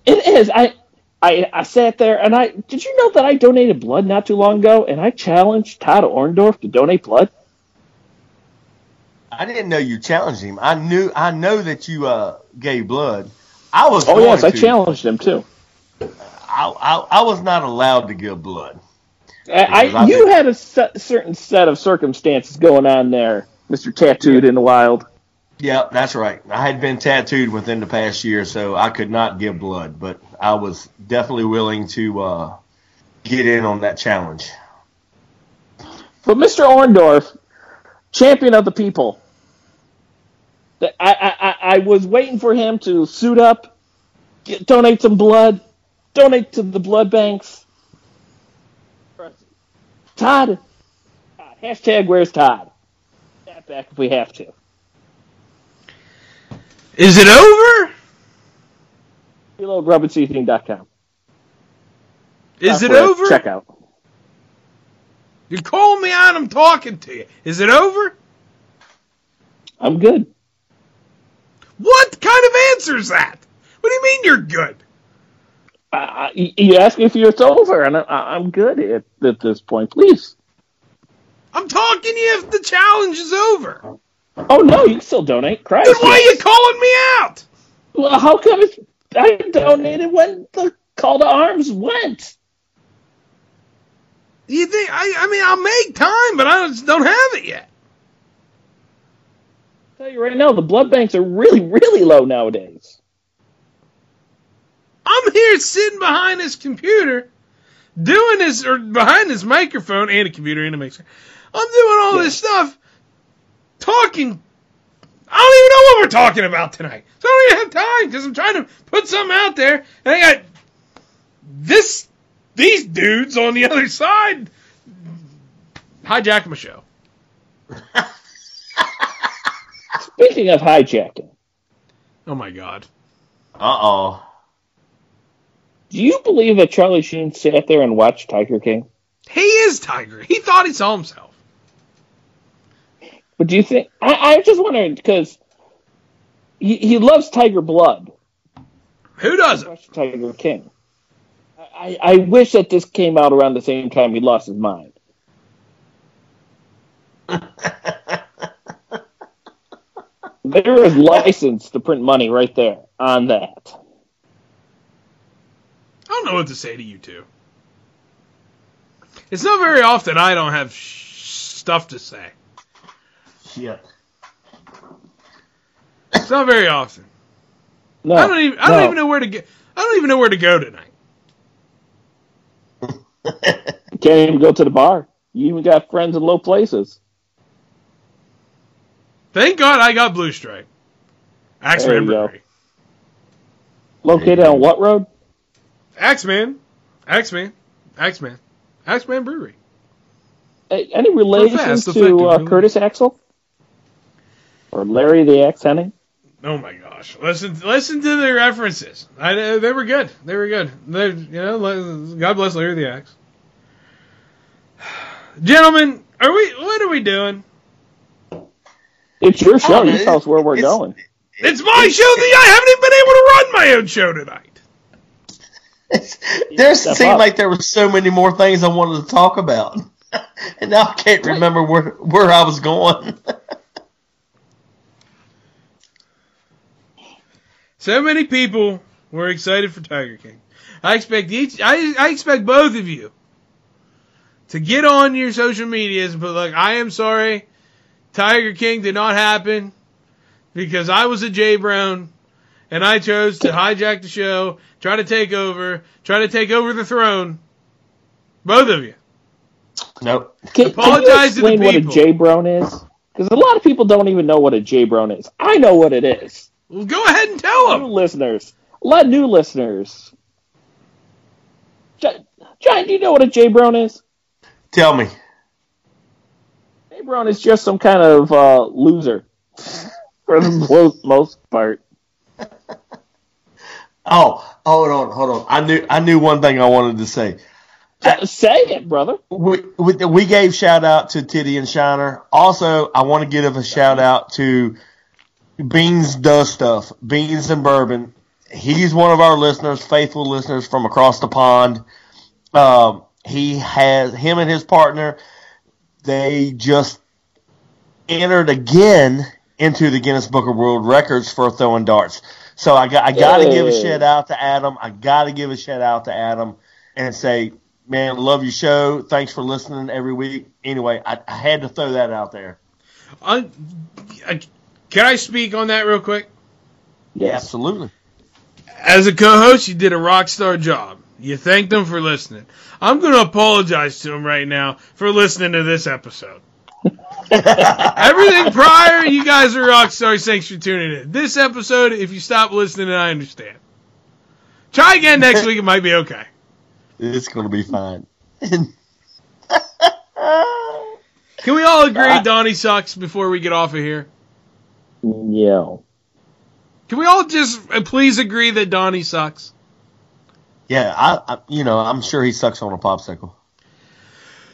It is. I, I I sat there and I did you know that I donated blood not too long ago and I challenged Todd Orndorf to donate blood? I didn't know you challenged him. I knew I know that you uh, gave blood. I was Oh yes, I challenged him too. I, I I was not allowed to give blood. I, I you had a se- certain set of circumstances going on there, Mister Tattooed in the Wild. Yeah, that's right. I had been tattooed within the past year, so I could not give blood, but I was definitely willing to uh, get in on that challenge. But Mister Orndorf, champion of the people, I, I I I was waiting for him to suit up, get, donate some blood, donate to the blood banks. Todd, Todd hashtag Where's Todd? That back if we have to. Is it over? ReloadRubandSeasoning.com. Is it over? Check out. You're calling me out. I'm talking to you. Is it over? I'm good. What kind of answer is that? What do you mean you're good? I, you ask me if it's over, and I, I'm good at, at this point. Please. I'm talking to you if the challenge is over. Oh no, you can still donate. Christ. Then why are you calling me out? Well, how come it's, I donated when the call to arms went? You think I? I mean, I'll make time, but I just don't have it yet. I'll tell you right now, the blood banks are really, really low nowadays. I'm here sitting behind this computer, doing this, or behind this microphone and a computer and a mixer. I'm doing all Yeah. this stuff, talking. I don't even know what we're talking about tonight. So I don't even have time because I'm trying to put something out there, and I got this, these dudes on the other side hijacking my show. Speaking of hijacking, Oh my god. Uh oh. do you believe that Charlie Sheen sat there and watched Tiger King? He is Tiger. He thought he saw himself. But do you think? I, I just wondering because he, he loves Tiger Blood. Who doesn't? Tiger King. I, I wish that this came out around the same time he lost his mind. There is license to print money right there on that. I don't know what to say to you two. It's not very often I don't have sh- stuff to say. Shit. It's not very often. No, I don't even I don't even know where to go. I don't even know where to go tonight. You can't even go to the bar. You even got friends in low places. Thank God I got Blue Stripe. There Axeman you go. Brewery. Located on what road? Axeman. Axeman. Axeman. Axeman Brewery. Hey, any relation fast, to uh. Curtis Axel or Larry the Axe Henning? Oh my gosh! Listen, listen to the references. I, uh, they were good. They were good. They, you know, God bless Larry the Axe. Gentlemen, are we? What are we doing? It's your show. Oh, You tell us where we're it's- going. It's my show. The I haven't even been able to run my own show tonight. There seemed up. like there were so many more things I wanted to talk about, and now I can't remember where where I was going. So many people were excited for Tiger King. I expect each. I, I expect both of you to get on your social medias and put like, "I am sorry, Tiger King did not happen because I was a J Brown and I chose to hijack the show, try to take over, try to take over the throne." Both of you. Nope. Can, Apologize to can you the explain what a people. J Brown is? Because a lot of people don't even know what a J Brown is. I know what it is. Well, go ahead and tell New them. listeners, a lot of new listeners. John, John, do you know what a J Brown is? Tell me. J Brown is just some kind of uh, loser for the most, most part. Oh, hold on, hold on. I knew I knew one thing I wanted to say. Say it, brother. We, we, we gave shout out to Titty and Shiner. Also, I want to give a shout out to Beans Does Stuff, Beans and Bourbon. He's one of our listeners, faithful listeners from across the pond. Um, he has him and his partner. They just entered again into the Guinness Book of World Records for throwing darts. So I got I got to give a shout out to Adam. I got to give a shout out to Adam and say, man, love your show. Thanks for listening every week. Anyway, I, I had to throw that out there. I, I, can I speak on that real quick? Yes. Absolutely. As a co-host, you did a rock star job. You thanked them for listening. I'm going to apologize to them right now for listening to this episode. Everything prior, you guys are rock stars. Thanks for tuning in. This episode, if you stop listening, I understand. Try again next week. It might be okay. It's going to be fine. Can we all agree Donnie sucks before we get off of here? Yeah. Can we all just uh, please agree that Donnie sucks? yeah, I, I you know, I'm sure he sucks on a popsicle.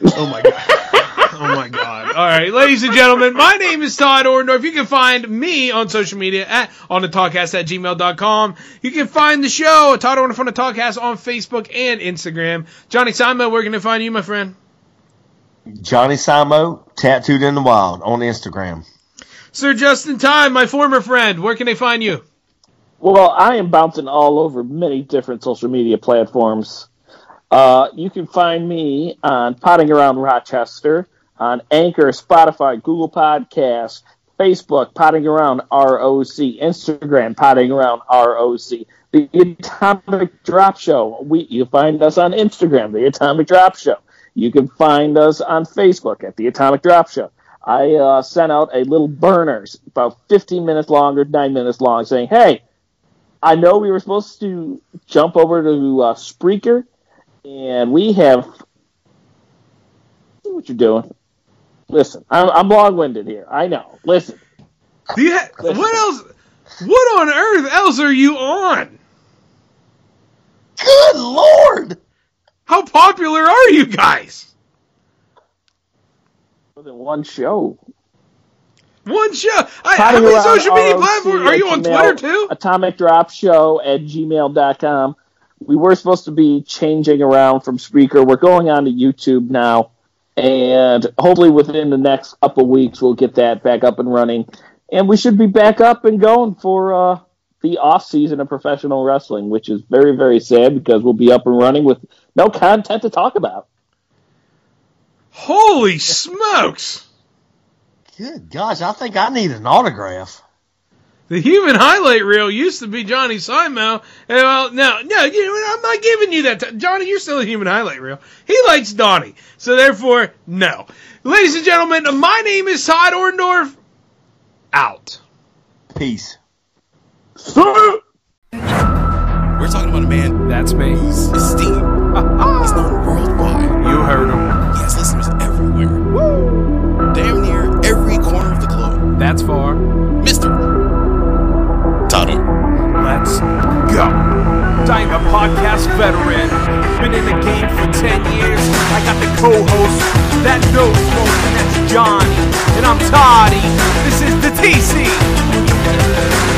Oh my god. Oh my god. All right, ladies and gentlemen, my name is Todd Orndorf. You can find me on social media at on the Toddcast at gmail.com. You can find the show, Todd Orndorf on the Toddcast on Facebook and Instagram. Johnny Simo, where can I find you, my friend? Johnny Simo, tattooed in the wild on Instagram. Sir Justin Tyme, my former friend, where can they find you? Well, I am bouncing all over many different social media platforms. Uh, you can find me on Potting Around Rochester, on Anchor, Spotify, Google Podcasts, Facebook, Potting Around ROC, Instagram, Potting Around ROC, The Atomic Drop Show. We, you find us on Instagram, The Atomic Drop Show. You can find us on Facebook at The Atomic Drop Show. I uh, sent out a little burners, about 15 minutes long or 9 minutes long, saying, hey, I know we were supposed to jump over to uh, Spreaker, and we have. See what you're doing. Listen, I'm, I'm long-winded here. I know. Listen, Do you ha- what else? What on earth else are you on? Good Lord! How popular are you guys? More than one show. One show. I, how many social media platforms are you on Gmail, Twitter too? Atomic Drop Show at gmail.com. We were supposed to be changing around from Spreaker. We're going on to YouTube now. And hopefully within the next couple weeks, we'll get that back up and running. And we should be back up and going for uh, the off season of professional wrestling, which is very, very sad because we'll be up and running with no content to talk about. Holy smokes! Good gosh, I think I need an autograph. The human highlight reel used to be Johnny Simon. Well, no, no, you know, I'm not giving you that. T- Johnny, you're still a human highlight reel. He likes Donnie. So therefore, no. Ladies and gentlemen, my name is Todd Orndorf. Out. Peace. We're talking about a man That's me. whose esteem is known worldwide. You heard him. Globe. Far. Mr. Todd Let's go. I'm a podcast veteran. Been in the game for 10 years. I got the co-host that knows most, and that's Johnny. And I'm Toddy. This is the TC.